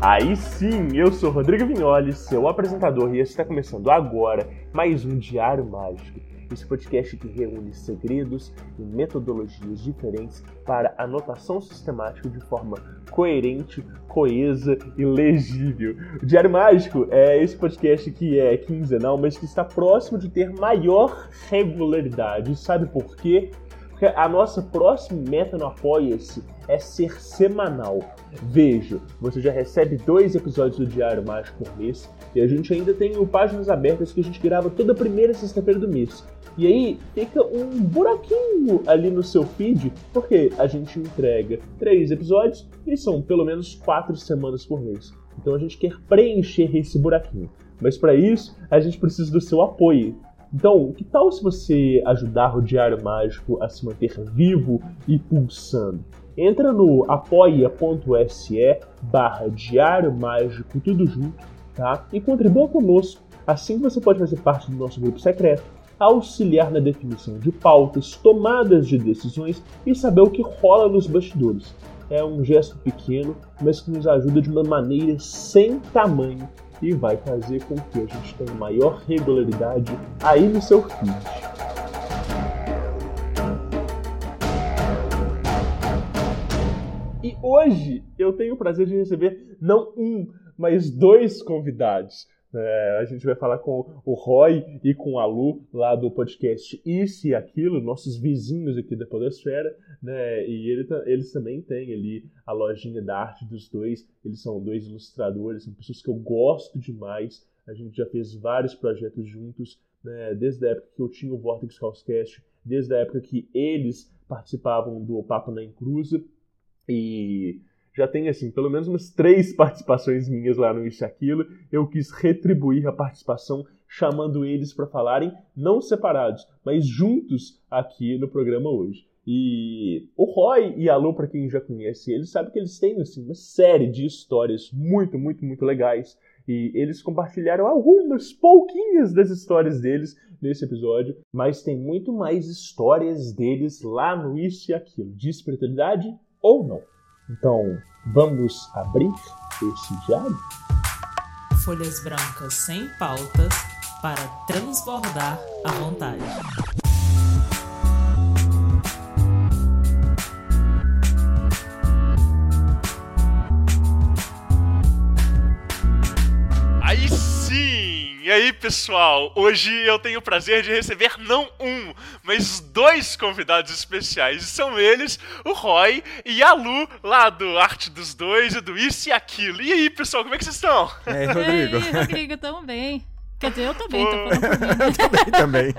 Aí sim, eu sou Rodrigo Vignoli, seu apresentador, e está começando agora mais um Diário Mágico. Esse podcast que reúne segredos e metodologias diferentes para anotação sistemática de forma coerente, coesa e legível. O Diário Mágico é esse podcast que é quinzenal, mas que está próximo de ter maior regularidade. Sabe por quê? Porque a nossa próxima meta no Apoia-se é ser semanal. Veja, você já recebe dois episódios do Diário Mágico por mês e a gente ainda tem o Páginas Abertas que a gente grava toda primeira sexta-feira do mês. E aí fica um buraquinho ali no seu feed, porque a gente entrega três episódios e são pelo menos quatro semanas por mês. Então a gente quer preencher esse buraquinho. Mas para isso, a gente precisa do seu apoio. Então, que tal se você ajudar o Diário Mágico a se manter vivo e pulsando? Entra no apoia.se barra Diário Mágico, tudo junto, tá? E contribua conosco. Assim você pode fazer parte do nosso grupo secreto, auxiliar na definição de pautas, tomadas de decisões e saber o que rola nos bastidores. É um gesto pequeno, mas que nos ajuda de uma maneira sem tamanho e vai fazer com que a gente tenha maior regularidade aí no seu feed. E hoje eu tenho o prazer de receber não um, mas dois convidados. É, a gente vai falar com o Roy e com a Lu, lá do podcast Isso e Aquilo, nossos vizinhos aqui da Podosfera, né? E ele, eles também têm ali a lojinha da arte dos dois. Eles são dois ilustradores, são pessoas que eu gosto demais. A gente já fez vários projetos juntos, né? Desde a época que eu tinha o Vortex Housecast, desde a época que eles participavam do Papo na Encruza. E já tem, assim, pelo menos umas três participações minhas lá no Isso e Aquilo. Eu quis retribuir a participação chamando eles para falarem, não separados, mas juntos aqui no programa hoje. E o Roy e a Lu, para quem já conhece eles, sabe que eles têm assim, uma série de histórias muito, muito, muito legais. E eles compartilharam algumas pouquinhas das histórias deles nesse episódio, mas tem muito mais histórias deles lá no Isso e Aquilo, de espiritualidade ou não. Então, vamos abrir esse diário? Folhas brancas sem pautas para transbordar à vontade. Aí, pessoal? Hoje eu tenho o prazer de receber não um, mas dois convidados especiais. E são eles, o Roy e a Lu, lá do Arte dos Dois e do Isso e Aquilo. E aí, pessoal, como é que vocês estão? E aí, Rodrigo? E aí, Rodrigo, tamo bem. Quer dizer, eu tô bem, Pô. tô falando por mim. né? também, também.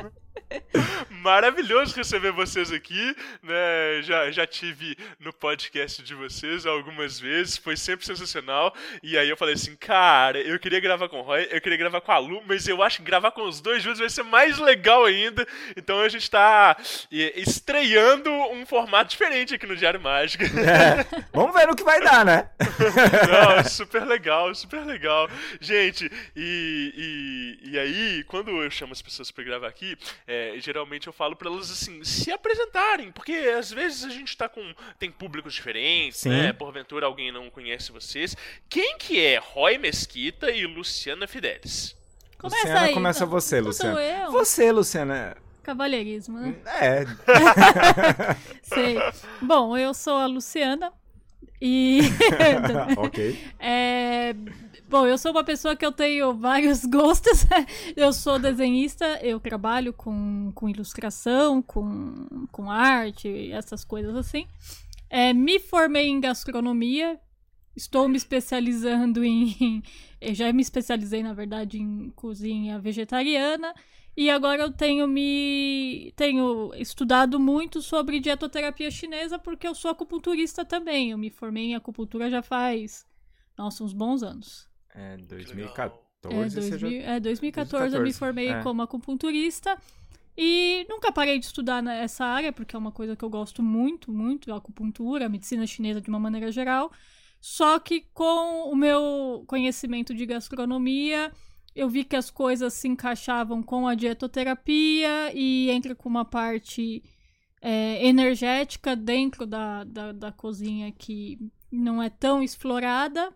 Maravilhoso receber vocês aqui, né? Já, já tive no podcast de vocês algumas vezes, foi sempre sensacional. E aí eu falei assim, cara, eu queria gravar com o Roy, eu queria gravar com a Lu, mas eu acho que gravar com os dois juntos vai ser mais legal ainda. Então a gente tá estreando um formato diferente aqui no Diário Mágico. É, vamos ver no que vai dar, né? Não, super legal, super legal. Gente, e, e, e aí, quando eu chamo as pessoas pra gravar aqui, é, geralmente eu falo pra elas assim, se apresentarem, porque às vezes a gente tá com. tem públicos diferentes, Sim. né? Porventura alguém não conhece vocês. Quem que é Roy Mesquita e Luciana Fidelis? Começa Luciana, aí. começa então. você, Então sou Luciana. eu. Você, Luciana. Cavalheirismo, né? É. Sei. Bom, eu sou a Luciana e... ok. É, Bom, eu sou uma pessoa que eu tenho vários gostos. eu sou desenhista, eu trabalho com, com ilustração, com, com arte, essas coisas assim. É, me formei em gastronomia, estou me especializando em. Eu já me especializei, na verdade, em cozinha vegetariana. E agora eu tenho me tenho estudado muito sobre dietoterapia chinesa porque eu sou acupunturista também. Eu me formei em acupuntura já faz nossa, uns bons anos. É, 2014. É, 2000, já... é 2014, 2014 eu me formei é. como acupunturista. E nunca parei de estudar nessa área, porque é uma coisa que eu gosto muito, muito, a acupuntura, a medicina chinesa de uma maneira geral. Só que com o meu conhecimento de gastronomia, eu vi que as coisas se encaixavam com a dietoterapia e entra com uma parte é, energética dentro da, da, da cozinha que não é tão explorada.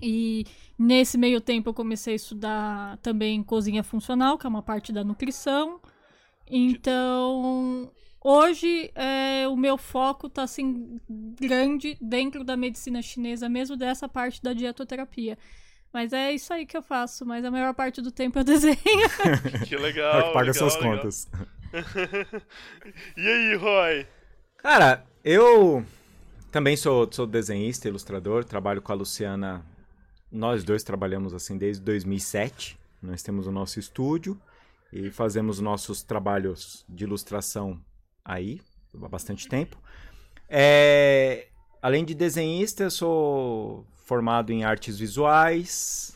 E nesse meio tempo eu comecei a estudar também cozinha funcional, que é uma parte da nutrição. Então, hoje é, o meu foco está assim grande dentro da medicina chinesa, mesmo dessa parte da dietoterapia. Mas é isso aí que eu faço, mas a maior parte do tempo eu desenho. que legal. É que paga legal, suas legal. contas. e aí, Roy? Cara, eu também sou, sou desenhista, ilustrador, trabalho com a Luciana. Nós dois trabalhamos assim desde 2007. Nós temos o nosso estúdio e fazemos nossos trabalhos de ilustração aí há bastante tempo. É, além de desenhista, eu sou formado em artes visuais,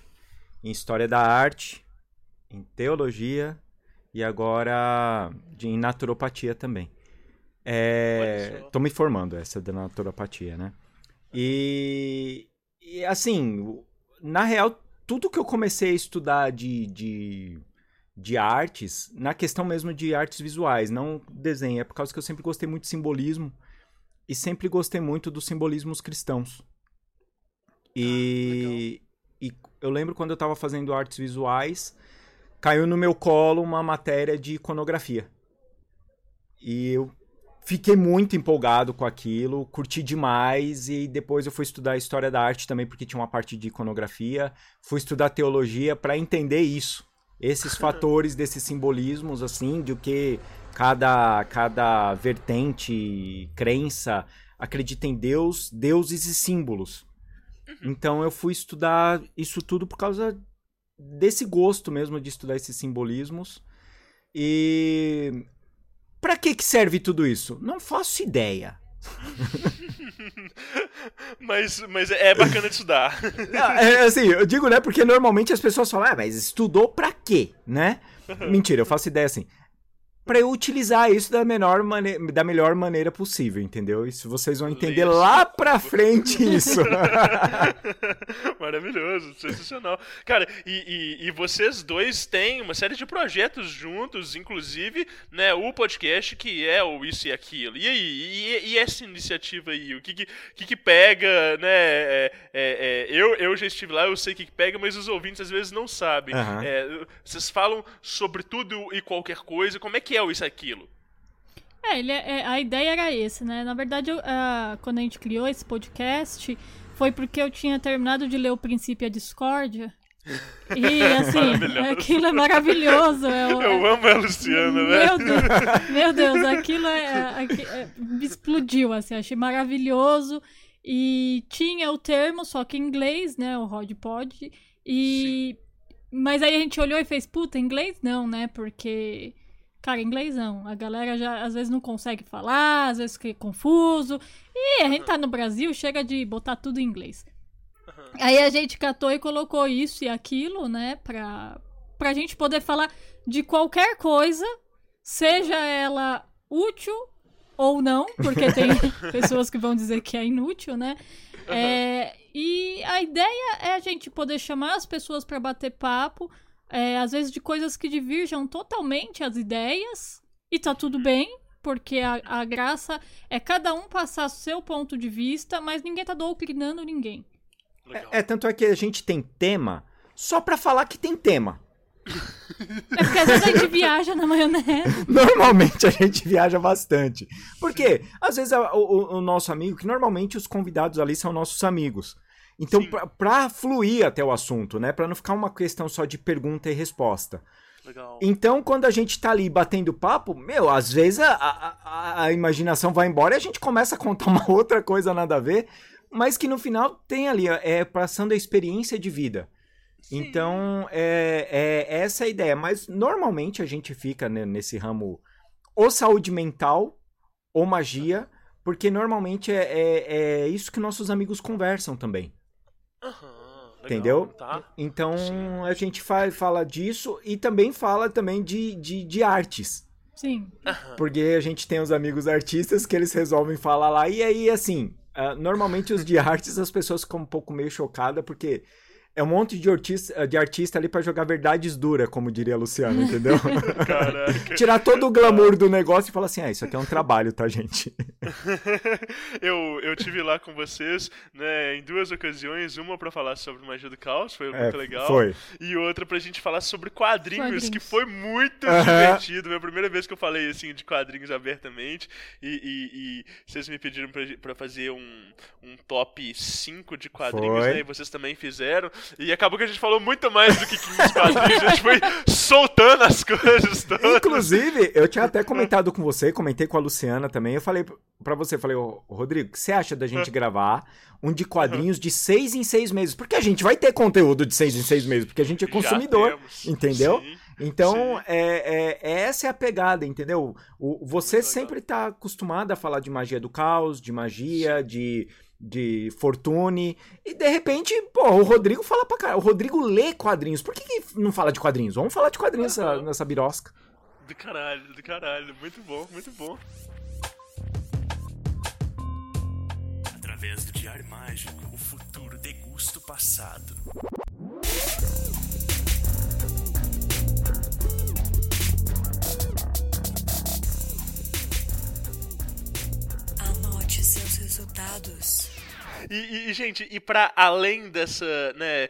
em história da arte, em teologia e agora em naturopatia também. Estou é, me formando essa da naturopatia, né? E, e, assim, na real, tudo que eu comecei a estudar de, de, de artes, na questão mesmo de artes visuais, não desenho, é por causa que eu sempre gostei muito de simbolismo e sempre gostei muito dos simbolismos cristãos. E, ah, e eu lembro quando eu estava fazendo artes visuais, caiu no meu colo uma matéria de iconografia. E eu fiquei muito empolgado com aquilo, curti demais e depois eu fui estudar história da arte também porque tinha uma parte de iconografia, fui estudar teologia para entender isso, esses fatores desses simbolismos assim, de o que cada cada vertente, crença acredita em Deus, deuses e símbolos. Uhum. Então eu fui estudar isso tudo por causa desse gosto mesmo de estudar esses simbolismos. E para que que serve tudo isso? Não faço ideia. mas, mas é bacana de estudar. é, assim, eu digo, né? Porque normalmente as pessoas falam, ah, mas estudou pra quê, né? Mentira, eu faço ideia assim para eu utilizar isso da, menor mane da melhor maneira possível, entendeu? Isso vocês vão entender lá pra frente isso. Maravilhoso, sensacional. Cara, e, e, e, vocês dois têm uma série de projetos juntos, inclusive, né, o podcast que é o Isso e Aquilo. E aí, e, e essa iniciativa aí, o que que, que, que pega, né? É, é, é, eu, eu já estive lá, eu sei o que, que pega, mas os ouvintes às vezes não sabem. Uhum. vocês falam sobre tudo e qualquer coisa, como é que é o Isso e Aquilo? É, ele é, é, a ideia era esse, né? Na verdade, eu, uh, quando a gente criou esse podcast, foi porque eu tinha terminado de ler o Princípio e a Discórdia. E assim, aquilo é maravilhoso. É, eu amo a Luciana, né? Meu Deus, meu Deus aquilo é, é, me explodiu, assim, achei maravilhoso. E tinha o termo, só que em inglês, né? O Rod Pod. E. Sim. Mas aí a gente olhou e fez, puta, inglês não, né? Porque Cara, inglês não. A galera já às vezes não consegue falar, às vezes fica confuso. E a gente tá no Brasil, chega de botar tudo em inglês. Aí a gente catou e colocou isso e aquilo, né, pra, pra gente poder falar de qualquer coisa, seja ela útil ou não, porque tem pessoas que vão dizer que é inútil, né? É, e a ideia é a gente poder chamar as pessoas para bater papo é, às vezes de coisas que divirjam totalmente as ideias, e tá tudo bem, porque a, a graça é cada um passar seu ponto de vista, mas ninguém tá doutrinando ninguém. É, é, tanto é que a gente tem tema só pra falar que tem tema. É porque às vezes a gente viaja na maionese. Normalmente a gente viaja bastante. Porque, às vezes, o, o, o nosso amigo, que normalmente os convidados ali são nossos amigos. Então, para fluir até o assunto, né? Para não ficar uma questão só de pergunta e resposta. Legal. Então, quando a gente tá ali batendo papo, meu, às vezes a, a, a, imaginação vai embora e a gente começa a contar uma outra coisa nada a ver. mas que no final tem ali, é passando a experiência de vida. Então, é, é essa é a ideia. Mas normalmente a gente fica né, nesse ramo ou saúde mental ou magia, porque normalmente é, é, é isso que nossos amigos conversam também. Legal, Entendeu? Tá. Então Sim. a gente fa fala disso e também fala também de, de, de artes. Sim. Aham. Porque a gente tem os amigos artistas que eles resolvem falar lá. E aí, assim, ah, normalmente os de artes as pessoas ficam um pouco meio chocadas, porque é um monte de artista, de artista ali pra jogar verdades duras, como diria a Luciana, entendeu? Caraca. Tirar todo o glamour do negócio e falar assim: ah, isso aqui é um trabalho, tá, gente? eu, eu tive lá com vocês, né, em duas ocasiões, uma pra falar sobre magia do caos, foi muito legal. É, Foi. E outra pra gente falar sobre quadrinhos, Quadrinhos. que foi muito Aham. divertido. Foi a primeira vez que eu falei assim de quadrinhos abertamente. E, e- e vocês me pediram pra, pra fazer um, um top 5 de quadrinhos, Foi. né? E vocês também fizeram. E acabou que a gente falou muito mais do que 15 quadrinhos. A gente foi soltando as coisas todas. Inclusive, eu tinha até comentado com você, comentei com a Luciana também. Eu falei pra você, falei, ô Rodrigo, o que você acha da gente gravar um de quadrinhos de seis em seis meses? Porque a gente vai ter conteúdo de seis em seis meses, porque a gente é consumidor, entendeu? Sim. Então, Sim. é, é- essa é a pegada, entendeu? O, você sempre tá acostumado a falar de magia do caos, de magia, de, de fortune, e de repente, pô, o Rodrigo fala pra caralho. O Rodrigo lê quadrinhos. Por que, que não fala de quadrinhos? Vamos falar de quadrinhos nessa, Aham. nessa birosca. Do caralho, do caralho. Muito bom, muito bom. Através do Diário Mágico, o futuro degusta o passado. Anote seus resultados. E, e- gente, e pra além dessa, né,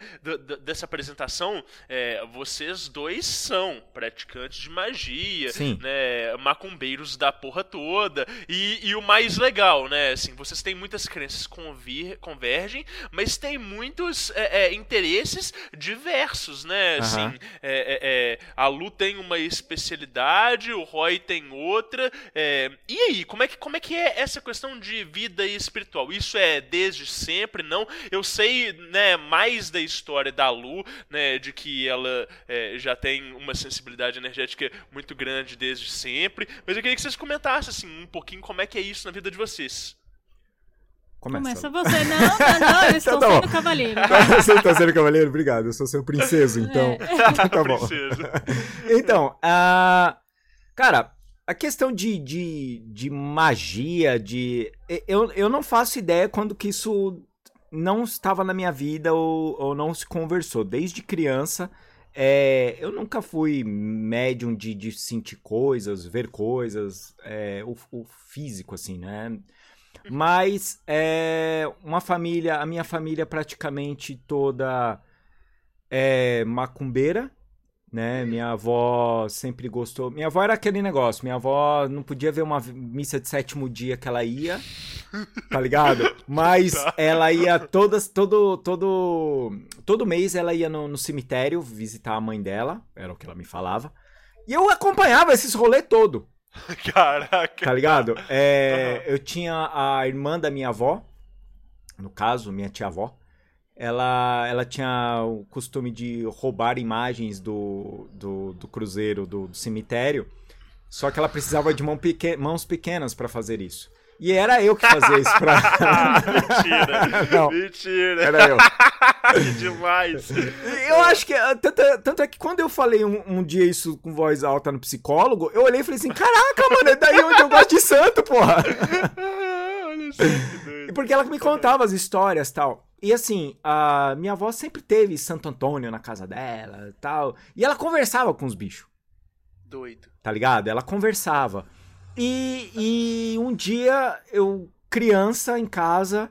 dessa apresentação, é, vocês dois são praticantes de magia, Sim. né, macumbeiros da porra toda, e, e o mais legal, né, assim, vocês têm muitas crenças que convir, convergem, mas tem muitos é, é, interesses diversos, né, assim, é, é, a Lu tem uma especialidade, o Roy tem outra, é, e aí, como é, que, como é que é essa questão de vida espiritual? Isso é desde sempre, não? Eu sei, né, mais da história da Lu, né, de que ela é, já tem uma sensibilidade energética muito grande desde sempre, mas eu queria que vocês comentassem, assim, um pouquinho como é que é isso na vida de vocês. Começa você. Não, não, não, eu estou Então tá bom. sendo cavaleiro. Você tá sendo cavaleiro? Obrigado, eu sou seu princeso, então. tá bom. Princesa. Então, ah, cara, a questão de, de, de magia, de. Eu, eu não faço ideia quando que isso não estava na minha vida ou, ou não se conversou. Desde criança, é, eu nunca fui médium de, de sentir coisas, ver coisas, é, o, o físico, assim, né? Mas é, uma família, a minha família praticamente toda é macumbeira, né? Minha avó sempre gostou. Minha avó era aquele negócio. Minha avó não podia ver uma missa de sétimo dia que ela ia, tá ligado? Mas ela ia todas, todo, todo, todo mês ela ia no, no cemitério visitar a mãe dela, era o que ela me falava. E eu acompanhava esses rolê todo, Caraca. tá ligado? É, eu tinha a irmã da minha avó, no caso, minha tia-avó. Ela, ela tinha o costume de roubar imagens do, do, do cruzeiro, do, do cemitério. Só que ela precisava de mão peque- mãos pequenas pra fazer isso. E era eu que fazia isso pra. Mentira. Não. Mentira. Era eu. que demais. Eu acho que. ah, Tanto, é- tanto é que quando eu falei um, um dia isso com voz alta no psicólogo, eu olhei e falei assim: caraca, mano, é daí onde eu gosto de santo, porra. Olha só que doido. Porque ela me contava as histórias tal. E assim, a minha avó sempre teve Santo Antônio na casa dela e tal. E ela conversava com os bichos, Doido. tá ligado? Ela conversava. E, e um dia, eu, criança, em casa,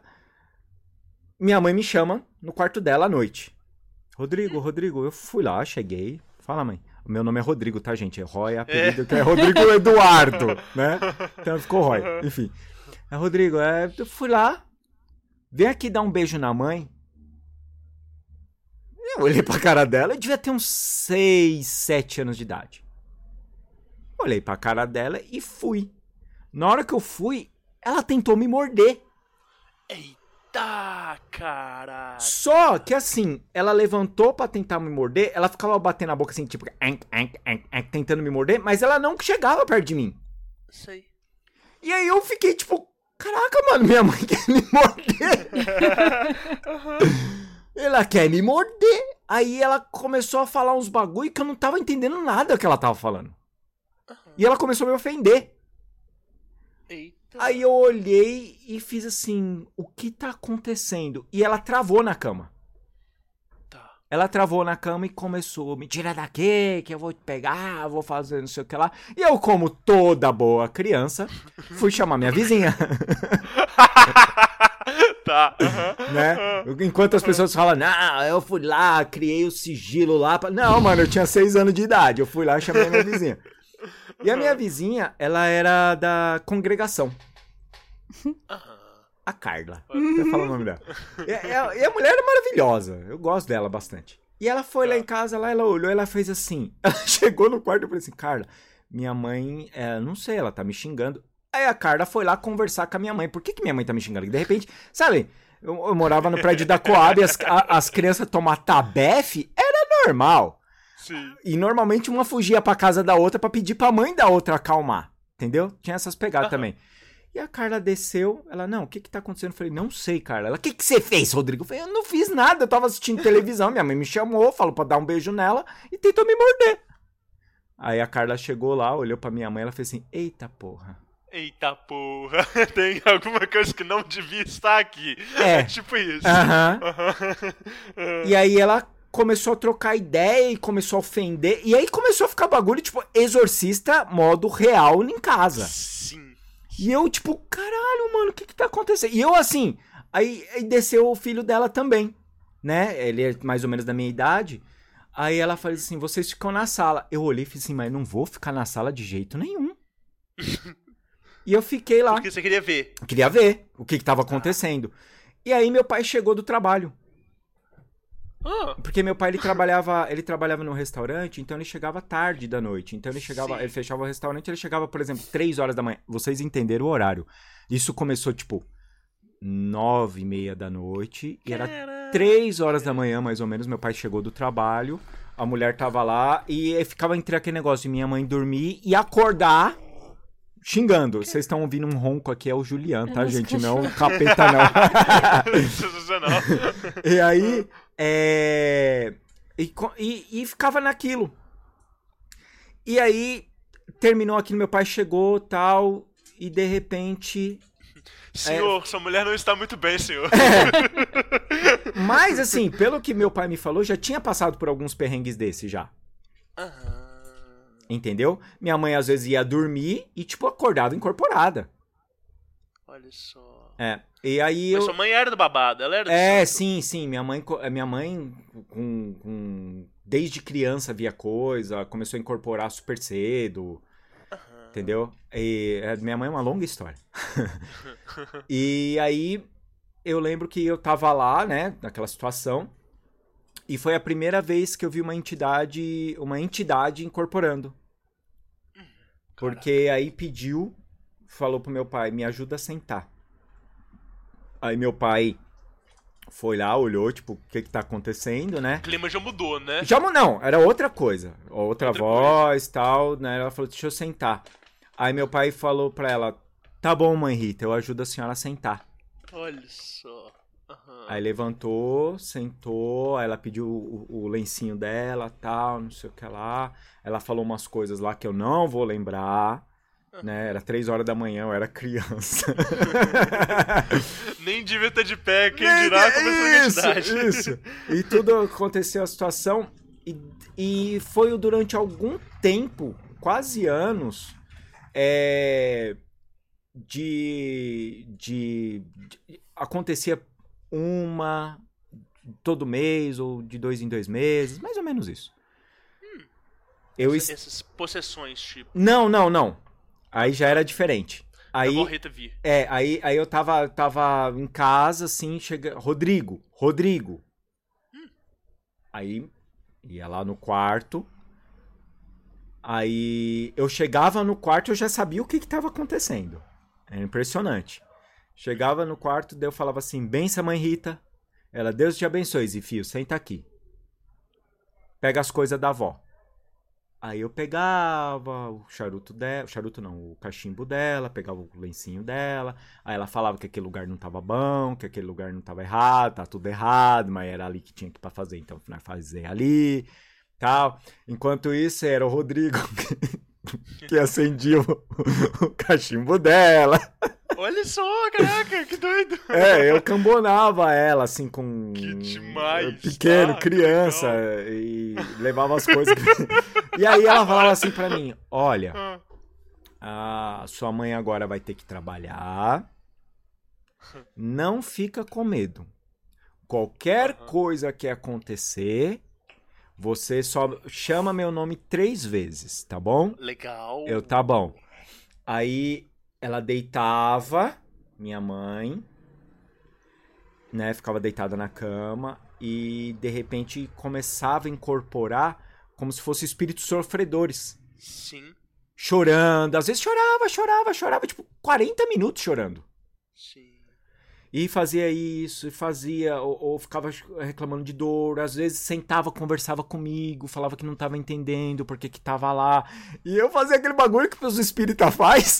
minha mãe me chama no quarto dela à noite. Rodrigo, Rodrigo, eu fui lá, cheguei. Fala, mãe. O meu nome é Rodrigo, tá, gente? É Roy, é apelido, que é Rodrigo Eduardo, né? Então ficou Roy. Enfim. É, Rodrigo, é, eu fui lá. Vem aqui dar um beijo na mãe. Eu olhei pra cara dela, eu devia ter uns 6, 7 anos de idade. Olhei pra cara dela e fui. Na hora que eu fui, ela tentou me morder. Eita caralho. Só que assim, ela levantou pra tentar me morder, ela ficava batendo a boca assim, tipo, "Ank, ank, ank, ank", tentando me morder, mas ela não chegava perto de mim. Sei. E aí eu fiquei tipo, caraca, mano, minha mãe quer me morder. ela quer me morder. Aí ela começou a falar uns bagulho que eu não tava entendendo nada que ela tava falando. E ela começou a me ofender. Eita. Aí eu olhei e fiz assim, o que tá acontecendo? E ela travou na cama. Ela travou na cama e começou, me tira daqui, que eu vou te pegar, vou fazer não sei o que lá. E eu, como toda boa criança, fui chamar minha vizinha, tá. né? Enquanto as pessoas falam, não, eu fui lá, criei o sigilo lá. pra-" Não, mano, eu tinha seis anos de idade, eu fui lá e chamei a minha vizinha. E a minha vizinha, ela era da congregação. A Carla. Você fala o nome dela. E, e- e a mulher é maravilhosa. Eu gosto dela bastante. E ela foi lá em casa, lá ela olhou, ela fez assim. Ela chegou no quarto e falou assim: Carla, minha mãe, é, não sei, ela tá me xingando. Aí a Carla foi lá conversar com a minha mãe. Por que, que minha mãe tá me xingando? E de repente, sabe, eu, eu morava no prédio da Coab e as, a- as crianças tomar tabefe era normal. Sim. E normalmente uma fugia pra casa da outra pra pedir pra mãe da outra acalmar. Entendeu? Tinha essas pegadas também. E a Carla desceu, ela, não, o que que tá acontecendo? Eu falei, não sei, Carla. Ela, o que que você fez, Rodrigo? Eu falei, eu não fiz nada, eu tava assistindo televisão, minha mãe me chamou, falou pra dar um beijo nela e tentou me morder. Aí a Carla chegou lá, olhou pra minha mãe, ela fez assim, eita porra. Eita porra. Tem alguma coisa que não devia estar aqui. É. tipo isso. Aham. Aham. E aí ela começou a trocar ideia e começou a ofender. E aí começou a ficar bagulho, tipo, exorcista modo real em casa. Sim. E eu, tipo, caralho, mano, o que que tá acontecendo? E eu, assim, aí, aí desceu o filho dela também, né? Ele é mais ou menos da minha idade. Aí ela falou assim, vocês ficam na sala. Eu olhei e falei assim, mas não vou ficar na sala de jeito nenhum. e eu fiquei lá. Porque você queria ver. Eu queria ver o que que tava acontecendo. E aí meu pai chegou do trabalho. Ah, Porque meu pai ele trabalhava, ele trabalhava no restaurante, então ele chegava tarde da noite. Então ele chegava, Sim. ele fechava o restaurante, ele chegava, por exemplo, 3 horas da manhã. Vocês entenderam o horário. Isso começou tipo nove e meia da noite e era Caralho. 3 horas da manhã, mais ou menos, meu pai chegou do trabalho, a mulher tava lá e ficava entre aquele negócio de minha mãe dormir e acordar xingando. Vocês estão ouvindo um ronco aqui, é o Juliano, É tá, gente? Não o cachorro. capeta, não. sensacional. E aí, é... E, e- e ficava naquilo. E aí, terminou aquilo, meu pai chegou, tal, e de repente... Senhor, sua mulher não está muito bem, senhor. Mas, assim, pelo que meu pai me falou, já tinha passado por alguns perrengues desse já. Aham. Entendeu? Minha mãe, às vezes, ia dormir e, tipo, acordava incorporada. Olha só. É. E aí Mas eu... sua mãe era do babado, ela era do É, santo. sim, sim. Minha mãe, minha mãe com, com- desde criança via coisa, começou a incorporar super cedo, entendeu? E é, minha mãe é uma longa história. e aí eu lembro que eu tava lá, né, naquela situação, e foi a primeira vez que eu vi uma entidade, uma entidade incorporando. Porque aí pediu, falou pro meu pai, me ajuda a sentar. Aí meu pai foi lá, olhou, tipo, o que que tá acontecendo, né? O clima já mudou, né? Já mu- não, era outra coisa. Outra, Outra voz, tal, né? Ela falou, deixa eu sentar. Aí meu pai falou pra ela, tá bom, mãe Rita, eu ajudo a senhora a sentar. Olha só. Aham. Aí levantou, sentou, aí ela pediu o, o lencinho dela, tal, não sei o que lá. Ela falou umas coisas lá que eu não vou lembrar, né? Era três horas da manhã, eu era criança. Nem devia estar de pé, quem Nem- dirá começou a isso, identidade. isso. E tudo aconteceu a situação e, e foi durante algum tempo, quase anos, é, de, de, de- acontecia uma todo mês ou de dois em dois meses, mais ou menos isso. Eu es- Essas possessões, tipo. não, não, não. Aí já era diferente. Aí... É, aí, aí eu tava, tava em casa, assim, chega. Rodrigo, Rodrigo. Aí ia lá no quarto. Aí eu chegava no quarto e eu já sabia o que que tava acontecendo. Era impressionante. Chegava no quarto, daí eu falava assim: benção, mãe Rita. Ela, Deus te abençoe, Zifio, senta aqui. Pega as coisas da avó. Aí eu pegava o charuto dela, o charuto não, o cachimbo dela, pegava o lencinho dela. Aí ela falava que aquele lugar não tava bom, que aquele lugar não tava errado, tá tudo errado, mas era ali que tinha que pra fazer, então nós fazer ali, tal. Enquanto isso era o Rodrigo que acendia o, o cachimbo dela. Olha só, caraca, que doido. É, eu cambonava ela, assim, com. Que demais, Pequeno, tá? Criança, e levava as coisas. e aí ela falava assim pra mim: Olha, Ah, a sua mãe agora vai ter que trabalhar. Não fica com medo. Qualquer coisa que acontecer, você só chama meu nome três vezes, tá bom? legal. Eu, tá bom. Aí ela deitava, minha mãe, né? Ficava deitada na cama e de repente começava a incorporar como se fossem espíritos sofredores. Sim, Chorando, às vezes chorava, chorava, chorava, tipo 40 minutos chorando. sim. E fazia isso, e fazia, ou, ou ficava reclamando de dor, às vezes sentava, conversava comigo, falava que não tava entendendo porque que tava lá. E eu fazia aquele bagulho que os espíritas faz.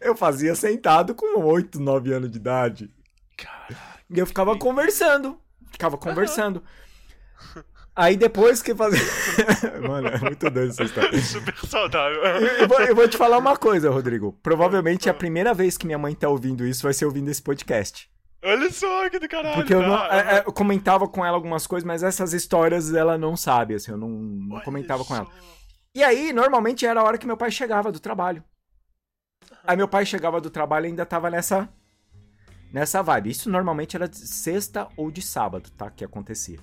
eu fazia sentado com 8, 9 anos de idade. Caraca. E eu ficava conversando. Ficava conversando. Aí depois que fazia. Mano, é muito doido essa história. Super saudável. Eu, eu vou, eu vou te falar uma coisa, Rodrigo. Provavelmente é a primeira vez que minha mãe tá ouvindo isso vai ser ouvindo esse podcast. Olha só que do caralho. Porque eu, não, é, é, eu comentava com ela algumas coisas, mas essas histórias ela não sabe, assim, eu não, não comentava com ela. só. E aí, normalmente era a hora que meu pai chegava do trabalho. Aí meu pai chegava do trabalho e ainda tava nessa nessa vibe. Isso normalmente era de sexta ou de sábado, tá? Que acontecia.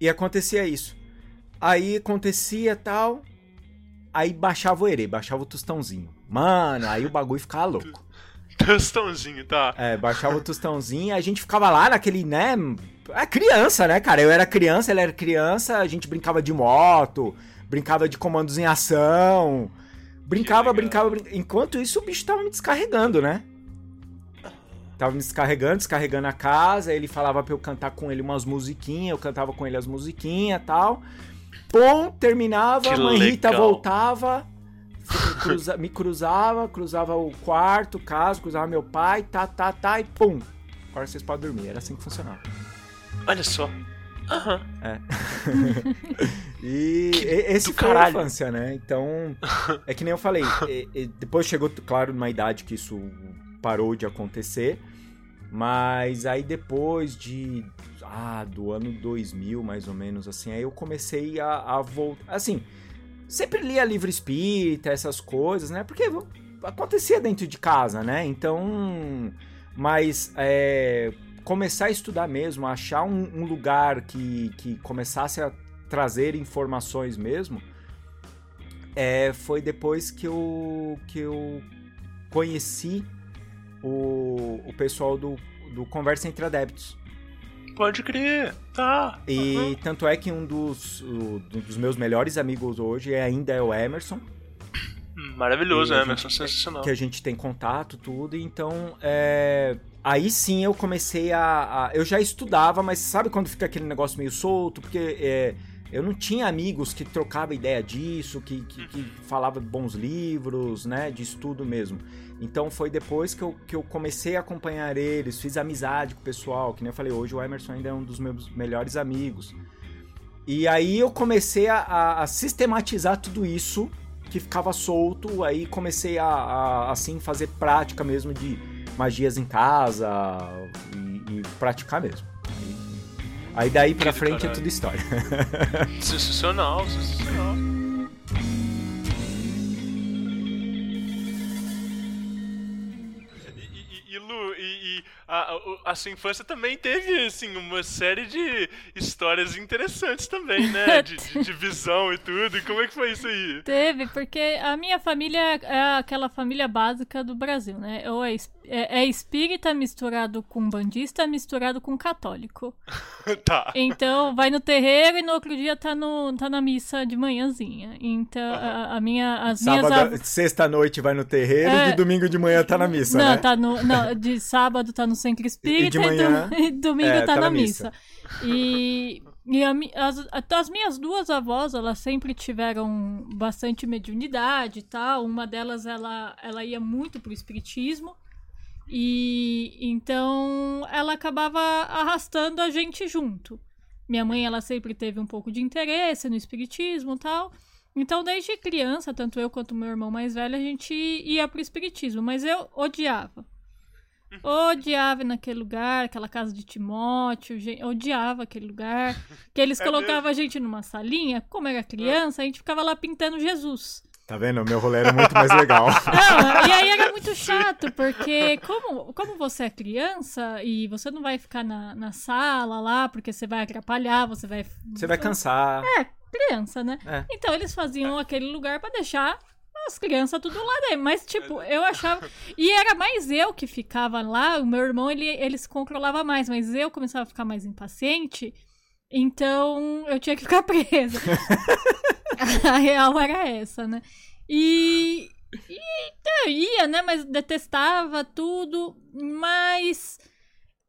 E acontecia isso. Aí acontecia tal. Aí baixava o erê, baixava o tostãozinho. Mano, aí o bagulho ficava louco. Tostãozinho, tá? É, baixava o tostãozinho, a gente ficava lá naquele, né? É criança, né, cara? Eu era criança, ele era criança, a gente brincava de moto, brincava de comandos em ação. Brincava, brincava, brincava. Enquanto isso, o bicho tava me descarregando, né? Tava me descarregando, descarregando a casa. Ele falava pra eu cantar com ele umas musiquinhas. Eu cantava com ele as musiquinhas e tal. Pum, terminava, Que a mãe Rita legal. voltava. cruza- me cruzava, cruzava o quarto, casa, cruzava meu pai, tá, tá, tá, e pum. Agora vocês podem dormir. Era assim que funcionava. Olha só. Aham. E e- esse do foi a caralho. infância, né? Então, é que nem eu falei, e- e depois chegou, claro, numa idade que isso parou de acontecer, mas aí depois de, ah, do ano 2000, mais ou menos, assim, aí eu comecei a, a voltar, assim, sempre lia livro espírita, essas coisas, né? Porque acontecia dentro de casa, né? Então, mas é, começar a estudar mesmo, achar um, um lugar que, que começasse a trazer informações mesmo, é, foi depois que eu, que eu conheci o, o pessoal do, do Conversa Entre Adeptos. Pode crer. Tá. E Aham. tanto é que um dos, o- dos meus melhores amigos hoje é, ainda é o Emerson, Maravilhoso, né? Emerson? Sensacional. que a gente tem contato, tudo. Então, é, aí sim eu comecei a, a- Eu já estudava, mas sabe quando fica aquele negócio meio solto? Porque é, eu não tinha amigos que trocavam ideia disso, que, que, que falava bons livros, né? De estudo mesmo. Então foi depois que eu, que eu comecei a acompanhar eles, fiz amizade com o pessoal, que nem eu falei, hoje o Emerson ainda é um dos meus melhores amigos. E aí eu comecei a, a- a sistematizar tudo isso que ficava solto, aí comecei a, a, assim fazer prática mesmo de magias em casa e, e praticar mesmo. Aí, aí daí pra Que frente é tudo história. Sensacional, sensacional. E, e- e, Lu, e, e a, a- a sua infância também teve, assim, uma série de histórias interessantes também, né? De, de- de visão e tudo. Como é que foi isso aí? Teve, porque a minha família é aquela família básica do Brasil, né? Ou é é, é espírita misturado com bandista misturado com católico. tá. Então vai no terreiro e no outro dia tá, no, tá na missa de manhãzinha. Então a, a minha, as minhas Sábado, av- sexta-noite vai no terreiro É. e de domingo de manhã tá na missa, não, né? tá no, não, de sábado tá no centro espírita E de manhã, do- e domingo é, tá, tá na na missa. E, e a as, as minhas duas avós, elas sempre tiveram bastante mediunidade e tal. Uma delas, ela, ela ia muito pro espiritismo. E então ela acabava arrastando a gente junto. Minha mãe, ela sempre teve um pouco de interesse no espiritismo e tal. Então, desde criança, tanto eu quanto meu irmão mais velho, a gente ia pro espiritismo, mas eu odiava. Odiava naquele lugar, aquela casa de Timóteo, gen- odiava aquele lugar. Que eles É colocavam a gente numa salinha, como era criança, a gente ficava lá pintando Jesus. Tá vendo? O meu rolê era muito mais legal. Não, e aí era muito chato, porque como, como você é criança e você não vai ficar na, na sala lá, porque você vai atrapalhar, você vai. Você vai cansar. É, criança, né? É. Então eles faziam aquele lugar pra deixar as crianças tudo lá dentro. Mas, tipo, eu achava. E era mais eu que ficava lá, o meu irmão, ele, ele se controlava mais, mas eu começava a ficar mais impaciente. Então eu tinha que ficar presa. a real era essa, né? E. E então, eu ia, né? Mas detestava tudo. Mas.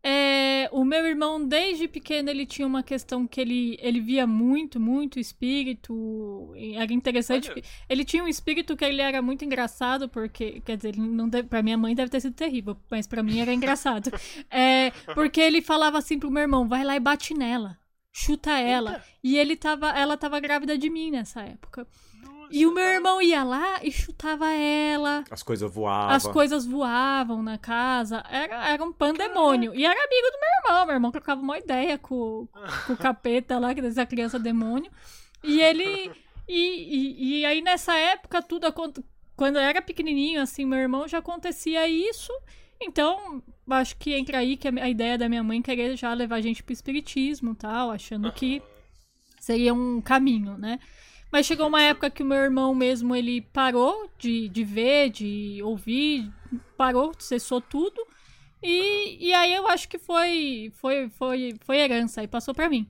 É, o meu irmão, desde pequeno, ele tinha uma questão que ele, ele via muito, muito espírito. Era interessante. Olha. Ele tinha um espírito que ele era muito engraçado, porque, quer dizer, ele não deve, pra minha mãe deve ter sido terrível, mas pra mim era engraçado. É, porque ele falava assim pro meu irmão: vai lá e bate nela. Chuta ela. E ele tava, ela tava grávida de mim nessa época. E o meu irmão ia lá e chutava ela. As coisas voavam. As coisas voavam na casa. Era, era um pandemônio. E era amigo do meu irmão. Meu irmão trocava uma ideia com, com o capeta lá, que dizia criança demônio. E ele. E, e, e aí nessa época, tudo Quando eu era pequenininho, assim, meu irmão já acontecia isso. Então, acho que entra aí que a, ideia da minha mãe querer já levar a gente pro espiritismo e tal, achando que seria um caminho, né? Mas chegou uma época que o meu irmão mesmo, ele parou de, de ver, de ouvir, parou, cessou tudo. E, e aí eu acho que foi, foi, foi, foi herança, aí passou pra mim.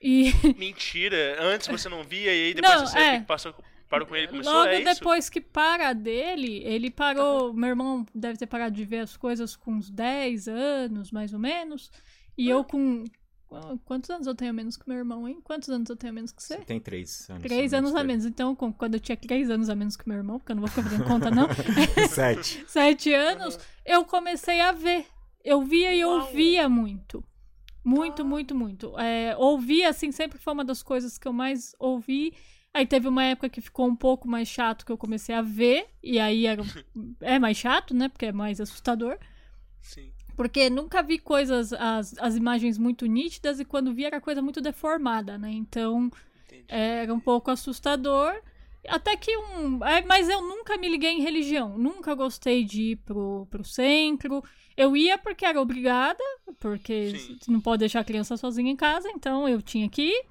E Mentira. Antes você não via e aí depois Não, você é. passou, parou com ele e começou logo é isso? depois que para dele, ele parou. Meu irmão deve ter parado de ver as coisas com uns 10 anos, mais ou menos. E eu com. Quantos anos eu tenho a menos que meu irmão, hein? Quantos anos eu tenho a menos que você? Você tem três anos. Três anos a menos. Então, com- quando eu tinha três anos a menos que meu irmão, porque eu não vou ficar fazendo conta, não. Sete. Sete anos, eu comecei a ver. Eu via e ouvia muito. Muito, muito, muito. É, ouvir, assim, sempre foi uma das coisas que eu mais ouvi. Aí teve uma época que ficou um pouco mais chato que eu comecei a ver. E aí era, é mais chato, né? Porque é mais assustador. Sim. Porque nunca vi coisas, as, as imagens muito nítidas e quando vi era coisa muito deformada, né? Então Entendi. era um pouco assustador. Até que um. é, Mas eu nunca me liguei em religião. Nunca gostei de ir pro, pro centro. Eu ia porque era obrigada, porque Sim. não pode deixar a criança sozinha em casa, então eu tinha que ir.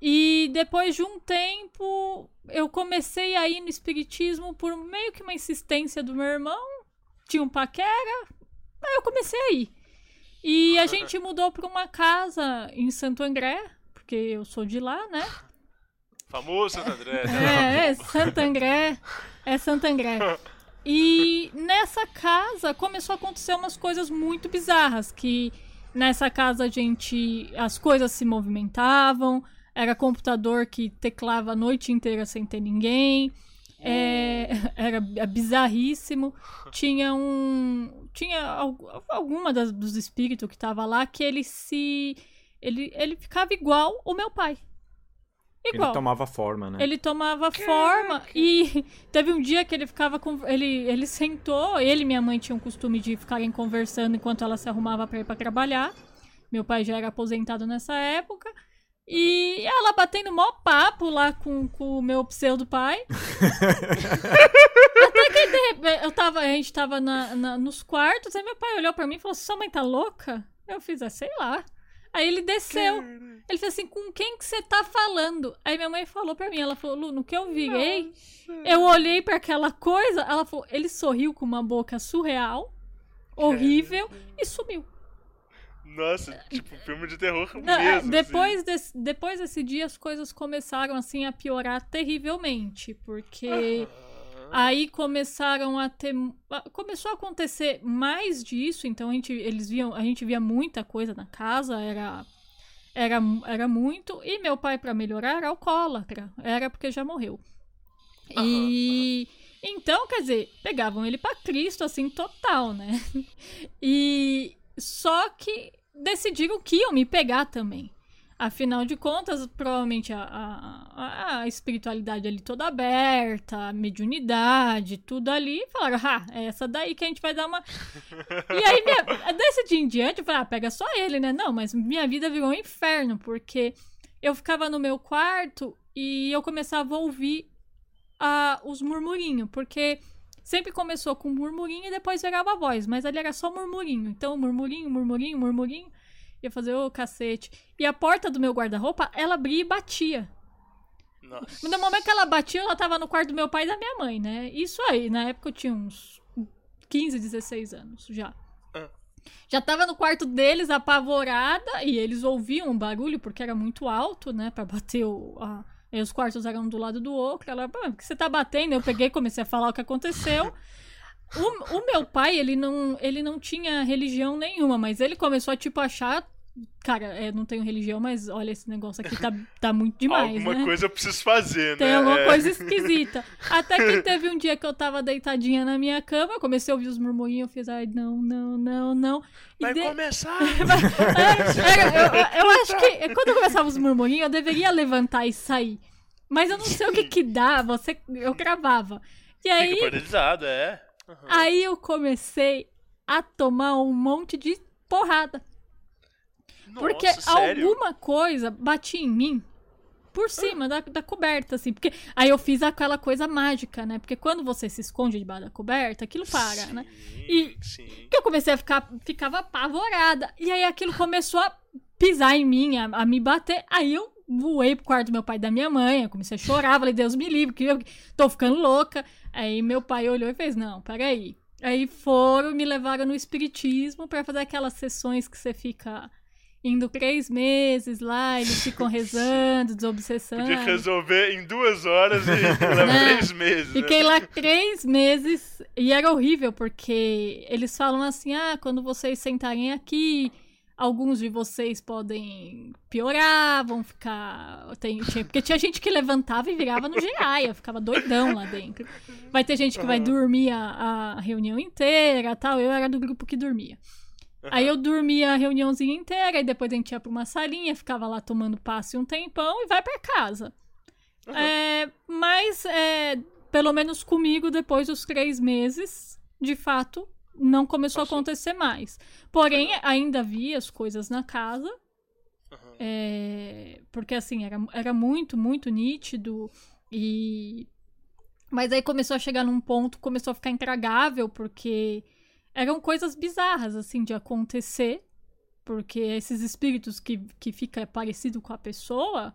E depois de um tempo, eu comecei a ir no espiritismo por meio que uma insistência do meu irmão. Tinha um paquera, aí eu comecei a ir. E a gente mudou pra uma casa em Santo André, porque eu sou de lá, né? Famoso Santo André. né? É, é Santo André. É Santo André. E nessa casa começou a acontecer umas coisas muito bizarras. Que nessa casa a gente. As coisas se movimentavam. Era computador que teclava a noite inteira sem ter ninguém. É, era bizarríssimo. Tinha um. Tinha al- alguma das, dos espíritos que tava lá que ele se. Ele, ele ficava igual o meu pai. Ele Igual. tomava forma, né? Ele tomava forma e teve um dia que ele ficava com ele ele sentou, ele e minha mãe tinham o costume de ficarem conversando enquanto ela se arrumava para ir para trabalhar. Meu pai já era aposentado nessa época. E ela batendo mó papo lá com, com o meu pseudo pai. Que de repente, eu tava, a gente tava na, na- nos quartos, aí meu pai olhou pra mim e falou: Sua mãe tá louca? Eu fiz, ah, sei lá. Aí ele desceu. Ele fez assim: Com quem que você tá falando? Aí minha mãe falou pra mim: Ela falou, Lu, no que eu virei, eu olhei pra aquela coisa. Ela falou: Ele sorriu com uma boca surreal. horrível e sumiu. Nossa, tipo, filme de terror Não, é, mesmo. assim. depois, desse, depois desse dia as coisas começaram assim a piorar terrivelmente, porque aí começaram a ter começou a acontecer mais disso, então a gente eles viam, a gente via muita coisa na casa, era era, era muito e meu pai para melhorar era alcoólatra, era porque já morreu. E então, quer dizer, pegavam ele pra Cristo assim total, né? E só que decidiram que iam me pegar também. Afinal de contas, provavelmente a, a, a espiritualidade ali toda aberta, a mediunidade, tudo ali. Falaram, ah, é essa daí que a gente vai dar uma. E aí, minha, desse dia em diante, eu falei, ah, pega só ele, né? Não, mas minha vida virou um inferno, porque eu ficava no meu quarto e eu começava a ouvir a, os murmurinhos, porque sempre começou com murmurinho e depois virava a voz, mas ali era só murmurinho. Então, murmurinho, murmurinho, murmurinho. Ia fazer o cacete. E a porta do meu guarda-roupa, ela abria e batia. Nossa. No momento que ela batia, ela tava no quarto do meu pai e da minha mãe, né? Isso aí, na época eu tinha uns 15, 16 anos já. Ah. Já tava no quarto deles, apavorada, e eles ouviam o barulho, porque era muito alto, né? Pra bater o. A... Aí os quartos eram um do lado do outro. Ela, "Pô, por que você tá batendo? Eu peguei e comecei a falar o que aconteceu. O, o meu pai, ele não, ele não tinha religião nenhuma, mas ele começou a, tipo, achar. Cara, eu não tenho religião, mas olha, esse negócio aqui tá, tá muito demais, Alguma né? coisa eu preciso fazer, Tem né? alguma É. coisa esquisita. Até que teve um dia que eu tava deitadinha na minha cama, eu comecei a ouvir os murmurinhos, eu fiz, ai, não, não, não, não. E Vai de- começar! É, eu, eu- eu acho que quando começava os murmurinhos, eu deveria levantar e sair. Mas eu não sei o que que dá, você, eu gravava. E aí, Fica paralisado, é. Aham. aí eu comecei a tomar um monte de porrada. Porque Nossa, sério? alguma coisa batia em mim por cima da, da coberta, assim. Porque aí eu fiz aquela coisa mágica, né? Porque quando você se esconde debaixo da coberta, aquilo para, né? E Sim. que eu comecei a ficar, ficava apavorada. E aí aquilo começou a pisar em mim, a, a me bater. Aí eu voei pro quarto do meu pai e da minha mãe. Eu comecei a chorar, falei, Deus me livre, que eu tô ficando louca. Aí meu pai olhou e fez, não, peraí. Aí foram me levaram no espiritismo pra fazer aquelas sessões que você fica indo três meses lá, eles ficam rezando, desobsessando. Podia resolver em duas horas e leva Né? três meses. Fiquei né? lá três meses e era horrível, porque eles falam assim: ah, quando vocês sentarem aqui, alguns de vocês podem piorar, vão ficar. Tem, tinha- porque tinha gente que levantava e virava no giraia, ficava doidão lá dentro. Vai ter gente que vai dormir a, a reunião inteira tal. Eu era do grupo que dormia. Aí eu dormia a reuniãozinha inteira, e depois a gente ia pra uma salinha, ficava lá tomando passe um tempão e vai pra casa. É, mas, é, pelo menos comigo, depois dos três meses, de fato, não começou a acontecer mais. Porém, ainda havia as coisas na casa. é, porque, assim, era, era muito, muito nítido. E. Mas aí começou a chegar num ponto, começou a ficar intragável, porque eram coisas bizarras, assim, de acontecer. Porque esses espíritos que, que fica parecido com a pessoa.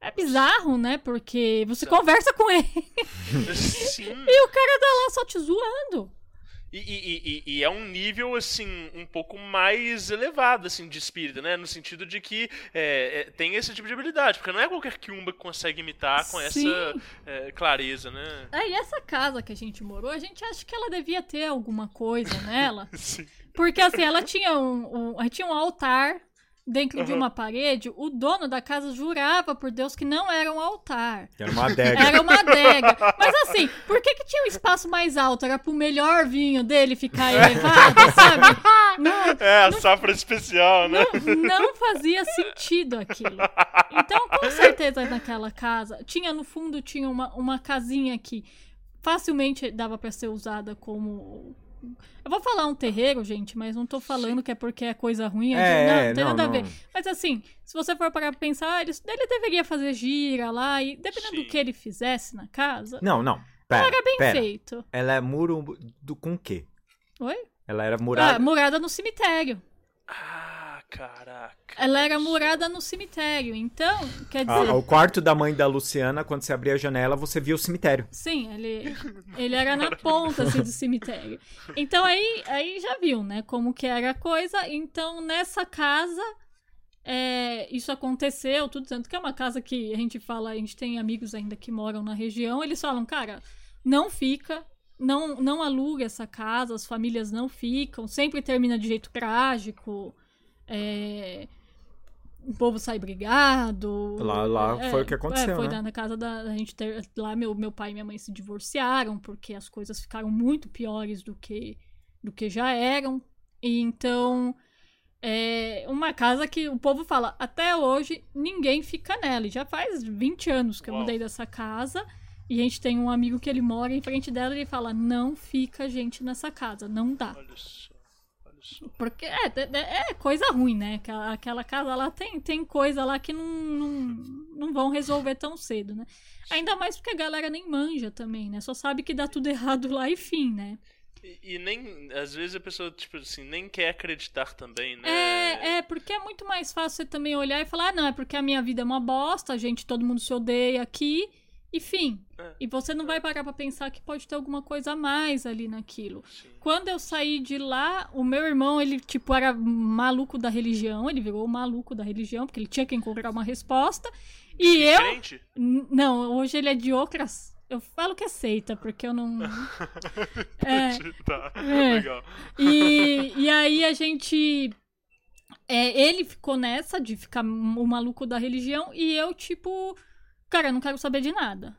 É bizarro, né? Porque você conversa com ele Sim. e o cara tá lá só te zoando. E, e- e- e é um nível, assim, um pouco mais elevado, assim, de espírito, né? No sentido de que é, é, tem esse tipo de habilidade. Porque não é qualquer Kiumba que consegue imitar com Sim. essa é, clareza, né? Aí essa casa que a gente morou, a gente acha que ela devia ter alguma coisa nela. Sim. Porque assim, ela tinha um, um, tinha um altar dentro de Uhum. uma parede. O dono da casa jurava por Deus que não era um altar. Era uma adega. Era uma adega. Mas assim, por que, que tinha um espaço mais alto? Era pro melhor vinho dele ficar elevado, sabe? Não, É, a safra especial, né? não, não fazia sentido aquilo. Então, com certeza, naquela casa, tinha no fundo, tinha uma, uma casinha que facilmente dava pra ser usada como. Eu vou falar um terreiro, gente, mas não tô falando que é porque é coisa ruim. é de- não, não tem não, nada a ver. não. Mas assim, se você for parar pra pensar, ele, ele deveria fazer gira lá e dependendo Sim. do que ele fizesse na casa, Não, não. Pera, era bem pera. feito. Ela é muro do, com o quê? Oi? Ela era Ah, murada. morada no cemitério. Ah, Caraca. Ela era murada no cemitério. Então, quer dizer. Ah, o quarto da mãe da Luciana, quando você abria a janela, você via o cemitério. Sim, ele, ele era na ponta assim, do cemitério. Então aí, aí já viu, né, como que era a coisa. Então nessa casa é, isso aconteceu, tudo tanto que é uma casa que a gente fala, a gente tem amigos ainda que moram na região, eles falam, cara, não fica, não, não aluga essa casa, as famílias não ficam, sempre termina de jeito trágico. É, o povo sai brigado. Lá- lá foi o que aconteceu, é, foi né? na, na casa da a gente ter, lá meu, meu pai e minha mãe se divorciaram porque as coisas ficaram muito piores do que do que já eram. E então é uma casa que o povo fala, até hoje ninguém fica nela. E já faz 20 anos que eu Uau. mudei dessa casa. E a gente tem um amigo que ele mora em frente dela e ele fala: não fica gente nessa casa, não dá. Olha só. Porque é, é, é coisa ruim, né? Aquela, aquela casa lá tem, tem coisa lá que não, não, não vão resolver tão cedo, né? Ainda mais porque a galera nem manja também, né? Só sabe que dá tudo errado lá e fim, né? E, e nem. Às vezes a pessoa, tipo assim, nem quer acreditar também, né? É, é, porque é muito mais fácil você também olhar e falar, ah, não, é porque a minha vida é uma bosta, a gente, todo mundo se odeia aqui, e fim. É. E você não vai parar pra pensar que pode ter alguma coisa a mais ali naquilo. Sim. Quando eu saí de lá, o meu irmão, ele, tipo, era maluco da religião, ele virou o maluco da religião, porque ele tinha que encontrar uma resposta. E eu. Crente? N- Não, hoje ele é de outras. Eu falo que é seita, porque eu não. É. tá. É. Legal. E, e aí a gente. é, ele ficou nessa de ficar o maluco da religião e eu, tipo, cara, eu não quero saber de nada.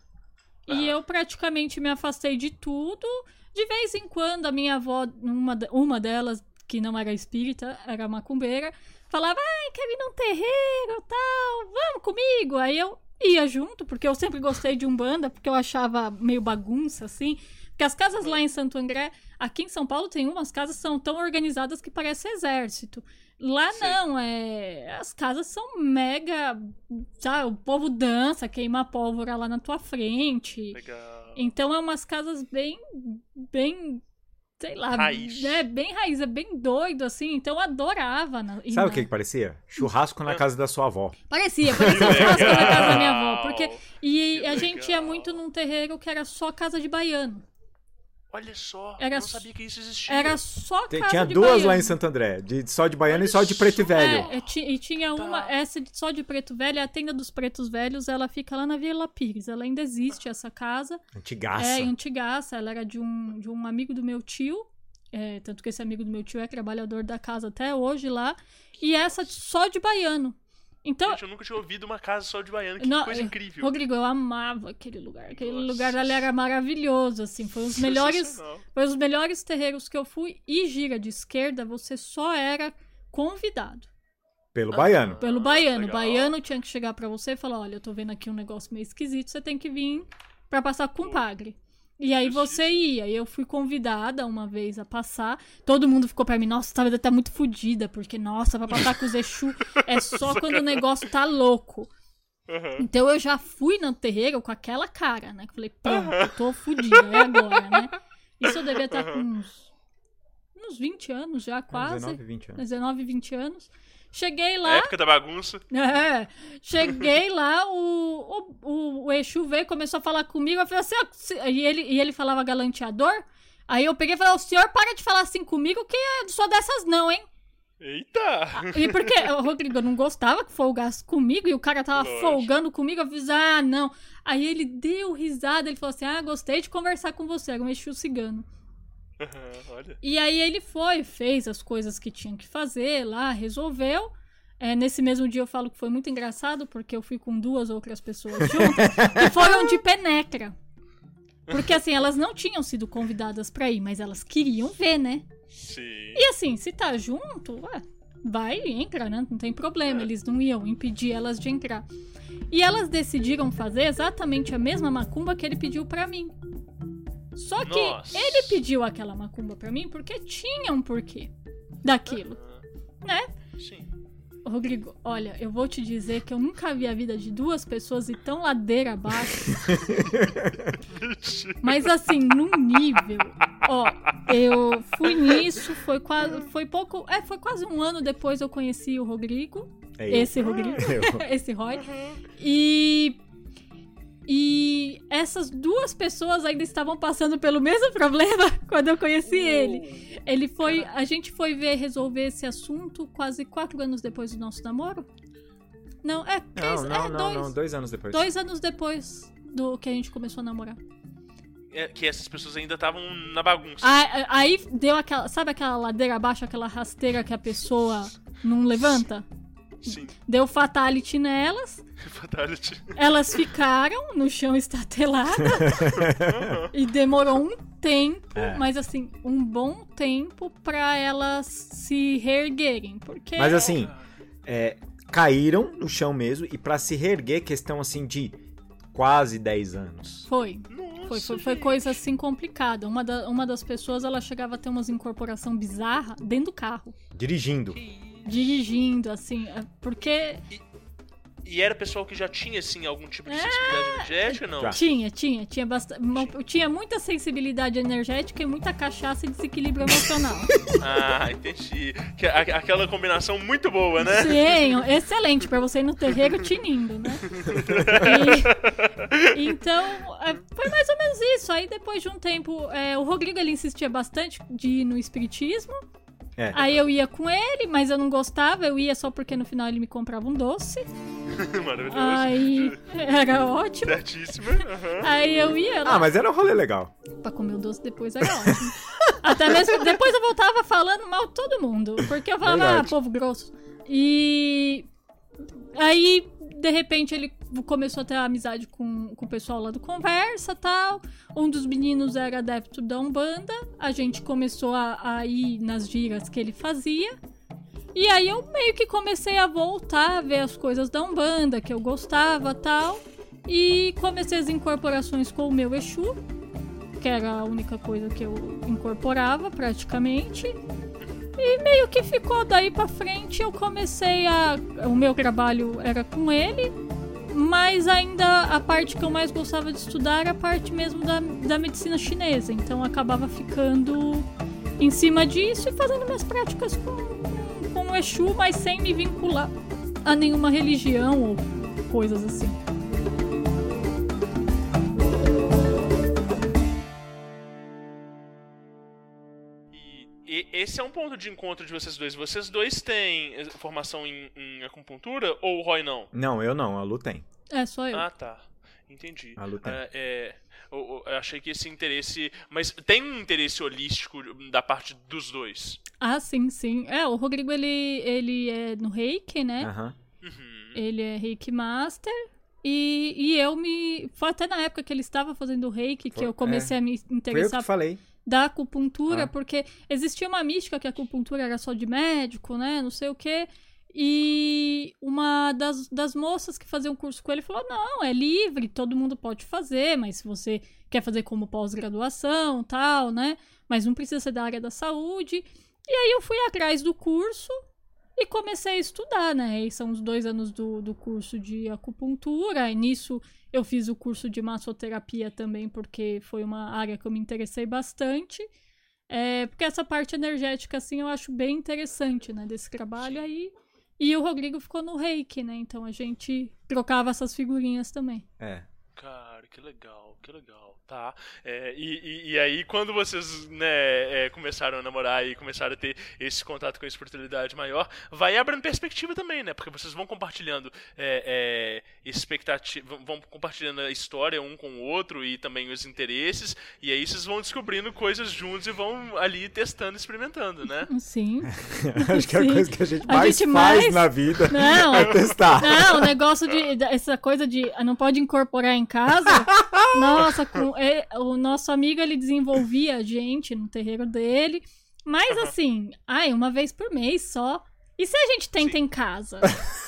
E eu praticamente me afastei de tudo. De vez em quando, a minha avó, uma, uma delas, que não era espírita, era macumbeira, falava: ai, quero ir num terreiro tal, vamos comigo. Aí eu ia junto, porque eu sempre gostei de Umbanda, porque eu achava meio bagunça, assim. Porque as casas lá em Santo André, aqui em São Paulo, tem umas casas que são tão organizadas que parece exército. Lá Sim. não, é. As casas são mega. Sabe, o povo dança, queima pólvora lá na tua frente. Legal. Então é umas casas bem. bem. Sei lá, Raiz. é bem raiz, é bem doido, assim. Então eu adorava. Na, Sabe o que, que parecia? Churrasco na casa da sua avó. Parecia, parecia churrasco na casa da minha avó. Legal. Porque, e Que a gente ia legal. muito num terreiro que era só casa de baiano. Olha só, Era eu não sabia que isso existia. Era só Tem- casa tinha de duas baiano. lá em Santo André, de só de baiano Olha e só de preto e só. velho. É, é, e tinha Tá. uma, essa de- só de preto velho, a tenda dos pretos velhos, ela fica lá na Vila Pires. Ela ainda existe, essa casa. Antigaça. É, antigaça. Ela era de um, de um amigo do meu tio. é, tanto que esse amigo do meu tio é trabalhador da casa até hoje lá. E essa só de baiano. Então, Gente, eu nunca tinha ouvido uma casa só de baiano. Que Não, coisa é, incrível. Rodrigo, eu amava aquele lugar. Aquele Nossa. lugar ali era maravilhoso, assim. Foi os melhores, foi os melhores terreiros que eu fui. E gira de esquerda, você só era convidado. Pelo baiano. Pelo Ah, baiano. O legal. baiano tinha que chegar pra você e falar: Olha, eu tô vendo aqui um negócio meio esquisito, você tem que vir pra passar com o padre. E aí você ia. E eu fui convidada uma vez a passar. Todo mundo ficou pra mim: Nossa, tá, tá muito fodida, porque, nossa, pra passar com os Exu é só quando o negócio tá louco. Aham. Então eu já fui no terreiro com aquela cara, né? Que falei, pronto, eu tô fodida, é agora, né? Isso eu devia estar com uns, uns 20 anos já, quase. 19, 20 anos. 19, 20 anos. Cheguei A lá. época da bagunça. É, cheguei lá, o, o, o Exu veio começou a falar comigo. Eu falei assim, ó, se- e, ele, e ele falava galanteador. Aí eu peguei e falei, o senhor para de falar assim comigo, que eu sou dessas não, hein? Eita! E porque o Rodrigo eu não gostava que folgasse comigo e o cara tava Lógico. folgando comigo, eu fiz, ah, não. Aí ele deu risada, ele falou assim: ah, gostei de conversar com você, era um Exu cigano. Olha. E aí ele foi, fez as coisas que tinha que fazer lá, resolveu. É, nesse mesmo dia eu falo que foi muito engraçado, porque eu fui com duas outras pessoas juntas, que foram de penetra. Porque assim, elas não tinham sido convidadas pra ir, mas elas queriam ver, né? Sim. E assim, se tá junto, ué, vai e entra, né? Não tem problema. Eles não iam impedir elas de entrar. E elas decidiram fazer exatamente a mesma macumba que ele pediu pra mim. Só que Nossa. ele pediu aquela macumba pra mim porque tinha um porquê daquilo, né? Sim. Rodrigo, olha, eu vou te dizer que eu nunca vi a vida de duas pessoas ir tão ladeira abaixo. Mas assim, num nível. Ó, Eu fui nisso, foi quase, foi pouco, é, foi quase um ano depois eu conheci o Rodrigo, É esse Rodrigo, Eu. esse Roy, e e essas duas pessoas ainda estavam passando pelo mesmo problema quando eu conheci ele. Ele foi, a gente foi ver resolver esse assunto quase quatro anos depois do nosso namoro. Não, é, três, Não, não, é não, dois, não, dois anos depois. dois anos depois do que a gente começou a namorar. É, que essas pessoas ainda estavam na bagunça. Aí, aí deu aquela. Sabe aquela ladeira abaixo, aquela rasteira que a pessoa não levanta? Sim. Deu fatality nelas. Fatality. Elas ficaram no chão estatelada. e demorou um tempo, É. mas assim, um bom tempo pra elas se reerguerem. Porque. Mas assim, é, caíram no chão mesmo e pra se reerguer, questão assim de quase 10 anos. Foi. Nossa, Foi, foi, foi coisa assim complicada. Uma, da- uma das pessoas, ela chegava a ter umas incorporação bizarra dentro do carro. Dirigindo. Dirigindo, assim. é, Porque E era pessoal que já tinha, assim, algum tipo de É. sensibilidade energética, não? Já. Tinha, tinha, tinha bastante. Tinha muita sensibilidade energética e muita cachaça e desequilíbrio emocional. Ah, entendi. Que- a- aquela combinação muito boa, né? Sim, excelente pra você ir no terreiro tinindo, né? E- então, é, foi mais ou menos isso. Aí depois de um tempo, é, o Rodrigo ele insistia bastante de ir no espiritismo. É. Aí eu ia com ele, mas eu não gostava, eu ia só porque no final ele me comprava um doce. Maravilhoso. Aí era ótimo. Certíssima. aham. Aí eu ia lá Ah, mas era um rolê legal. pra comer o doce depois era ótimo. Até mesmo depois eu voltava falando mal todo mundo. Porque eu falava, Verdade. ah, povo grosso. E aí, de repente, ele começou a ter amizade com, com o pessoal lá do Conversa tal. Um dos meninos era adepto da Umbanda. A gente começou a, a ir nas giras que ele fazia. E aí eu meio que comecei a voltar a ver as coisas da Umbanda, que eu gostava tal. E comecei as incorporações com o meu Exu, que era a única coisa que eu incorporava praticamente. E meio que ficou daí pra frente, eu comecei a. O meu trabalho era com ele, mas ainda a parte que eu mais gostava de estudar era a parte mesmo da, da medicina chinesa. Então acabava ficando em cima disso e fazendo minhas práticas com, com, com o Exu, mas sem me vincular a nenhuma religião ou coisas assim. E, esse é um ponto de encontro de vocês dois. Vocês dois têm eh, formação em, em acupuntura ou o Roy não? Não, eu não, a Lu tem. É, só eu. Ah, tá. Entendi. A Lu tem. É, é, eu, eu achei que esse interesse. Mas tem um interesse holístico da parte dos dois. Ah, sim, sim. É, o Rodrigo, ele, ele é no reiki, né? Aham. Uhum. Ele é reiki master. E, e eu me. Foi até na época que ele estava fazendo reiki que Foi- eu comecei a me Foi eu que interessar te falei. Da acupuntura, Ah. porque existia uma mística que a acupuntura era só de médico, né? Não sei o quê. E uma das, das moças que fazia um curso com ele falou: não, é livre, todo mundo pode fazer, mas se você quer fazer como pós-graduação tal, né? Mas não precisa ser da área da saúde. E aí eu fui atrás do curso e comecei a estudar, né? E são os dois anos do, do curso de acupuntura. E nisso eu fiz o curso de massoterapia também, porque foi uma área que eu me interessei bastante. É, porque essa parte energética, assim, eu acho bem interessante, né? Desse trabalho aí. E o Rodrigo ficou no reiki, né? Então a gente trocava essas figurinhas também. É. Cara, que legal, que legal. Tá. É, e, e, e aí, quando vocês né, é, começaram a namorar e começaram a ter esse contato com a espiritualidade maior, vai abrindo perspectiva também, né? Porque vocês vão compartilhando é, é, expectativa, vão compartilhando a história um com o outro e também os interesses, e aí vocês vão descobrindo coisas juntos e vão ali testando, experimentando, né? Sim. Acho que é a Sim. coisa que a gente A mais gente faz mais- na vida Não, é testar. Não, o negócio de. Essa coisa de. Não pode incorporar em casa. Nossa, com, é, o nosso amigo ele desenvolvia a gente no terreiro dele. Mas assim, ai, uma vez por mês só. E se a gente tenta Sim. em casa?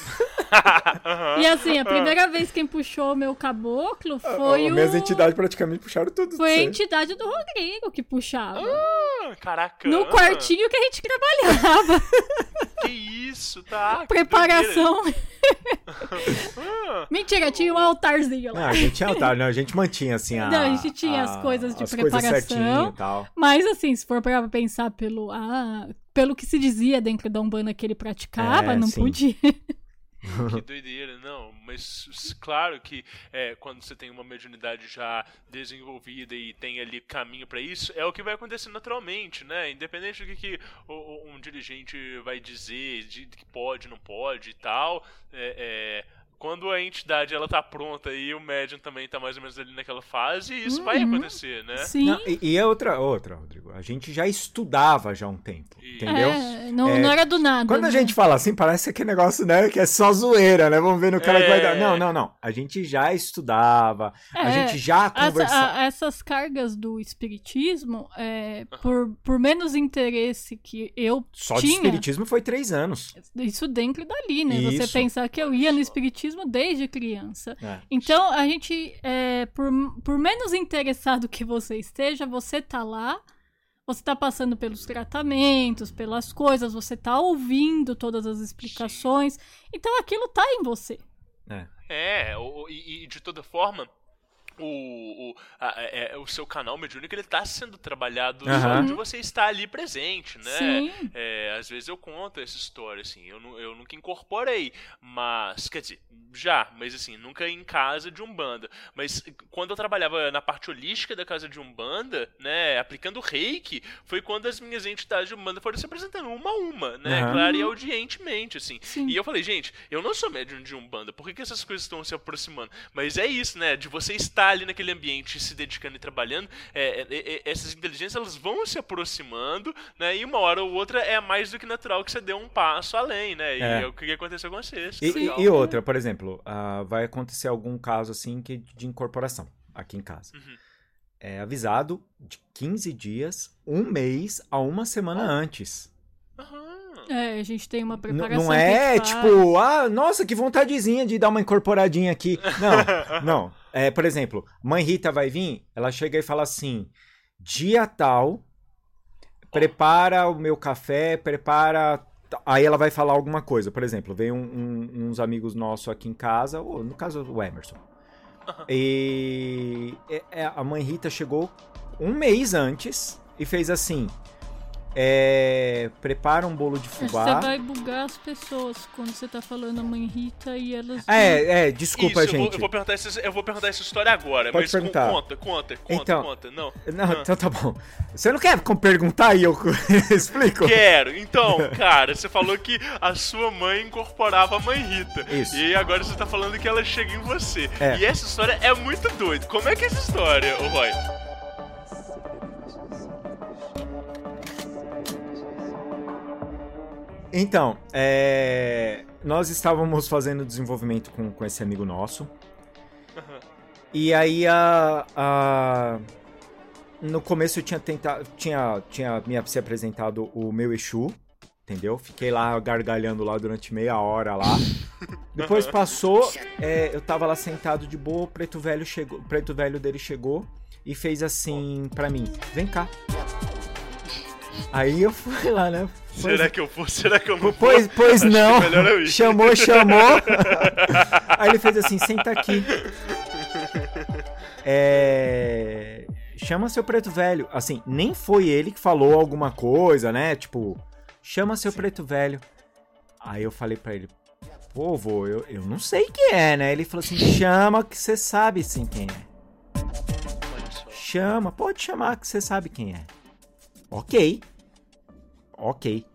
E assim, a primeira vez quem puxou o meu caboclo foi As o. minhas entidades praticamente puxaram tudo. Foi a entidade do Rodrigo que puxava. Ah, Caraca. no quartinho que a gente trabalhava. Que isso, tá? Preparação. Ah, Mentira, tinha um altarzinho Não, lá. a gente tinha altar, não, a gente mantinha assim a. Não, a gente tinha as coisas de as preparação. Coisas certinho e tal. Mas assim, se for pra pensar pelo, ah, pelo que se dizia dentro da Umbanda que ele praticava, É, não sim. podia. Que doideira, não. Mas claro que é, quando você tem uma mediunidade já desenvolvida e tem ali caminho pra isso, é o que vai acontecer naturalmente, né? Independente do que, que um dirigente vai dizer, de que pode, não pode e tal, é, é, quando a entidade ela tá pronta e o médium também tá mais ou menos ali naquela fase, isso vai Uhum. acontecer, né? Sim. Não, e, e é outra, outra, Rodrigo. A gente já estudava já há um tempo, entendeu? É, não, É, não era do nada. Quando a né? gente fala assim, parece que é negócio, né? Que é só zoeira, né? Vamos ver no cara que vai dar. É. Não, não, não. A gente já estudava, a É, gente já Essa- conversava. a- essas cargas do espiritismo, é, por, por menos interesse que eu Só de tinha, espiritismo foi três anos. isso dentro dali, né? Você Isso. pensar que eu ia no espiritismo desde criança. É. Então, a gente, é, por, por menos interessado que você esteja, você tá lá, você tá passando pelos tratamentos, pelas coisas, você tá ouvindo todas as explicações. Então, aquilo tá em você. É, o- e, e de toda forma, o, o, a- é- é- o seu canal mediúnico ele tá sendo trabalhado só Aham. de você estar ali presente, né? Sim. É, às vezes eu conto essa história, assim, eu, eu nunca incorporei, mas, quer dizer, já, mas assim, nunca em casa de Umbanda. Mas quando eu trabalhava na parte holística da casa de Umbanda, né, aplicando reiki, foi quando as minhas entidades de Umbanda foram se apresentando uma a uma, né, Aham. claro e audientemente, assim. Sim. E eu falei, gente, eu não sou médium de Umbanda, por que, que essas coisas estão se aproximando? Mas é isso, né, de você estar ali naquele ambiente, se dedicando e trabalhando, é, é, é, essas inteligências, elas vão se aproximando, né, e uma hora ou outra é mais do que natural que você dê um passo além, né, e É. é o que aconteceu com vocês. E, e- e outra, por exemplo, ah, vai acontecer algum caso assim que de incorporação aqui em casa. Uhum. É avisado de 15 dias, um mês a uma semana antes. Aham. É, a gente tem uma N- preparação. não é tipo, ah, nossa, que vontadezinha de dar uma incorporadinha aqui. Não, não. É, por exemplo, mãe Rita vai vir, ela chega e fala assim: dia tal, prepara o meu café, prepara. Aí ela vai falar alguma coisa. Por exemplo, vem um- um- uns amigos nossos aqui em casa, ou no caso o Emerson. E é- é, a mãe Rita chegou um mês antes e fez assim: é, prepara um bolo de Você fubá. vai bugar as pessoas quando você tá falando a mãe Rita e elas. É, é, desculpa, Isso, eu vou- gente. Eu vou, perguntar essa, eu vou perguntar essa história agora, Pode mas perguntar. conta, conta, conta, Então. conta. Não. Não, Ah. então tá bom. Você não quer perguntar e eu explico? Quero. Então, cara, você falou que a sua mãe incorporava a mãe Rita. Isso. E agora você tá falando que ela chega em você. É. E essa história é muito doida. Como é que é essa história, ô Roy? Então, é, nós estávamos fazendo desenvolvimento com, com esse amigo nosso. E aí a, a- no começo eu tinha tentado, tinha, tinha me se apresentado o meu Exu, entendeu? Fiquei lá gargalhando lá durante meia hora lá. Depois passou, é, eu tava lá sentado de boa, o preto velho chegou, preto velho dele chegou e fez assim pra mim, vem cá. Aí eu fui lá, né? Pois- Será que eu vou? Será que eu não vou? Pois, pois Acho não. Chamou, chamou. Aí ele fez assim, senta aqui. É... Chama seu preto velho. Assim, nem foi ele que falou alguma coisa, né? Tipo, chama seu preto velho. Aí eu falei pra ele, pô, vô, eu, eu não sei quem é, né? Ele falou assim, chama que você sabe sim quem é. Chama, pode chamar que você sabe quem é. Ok. Ok.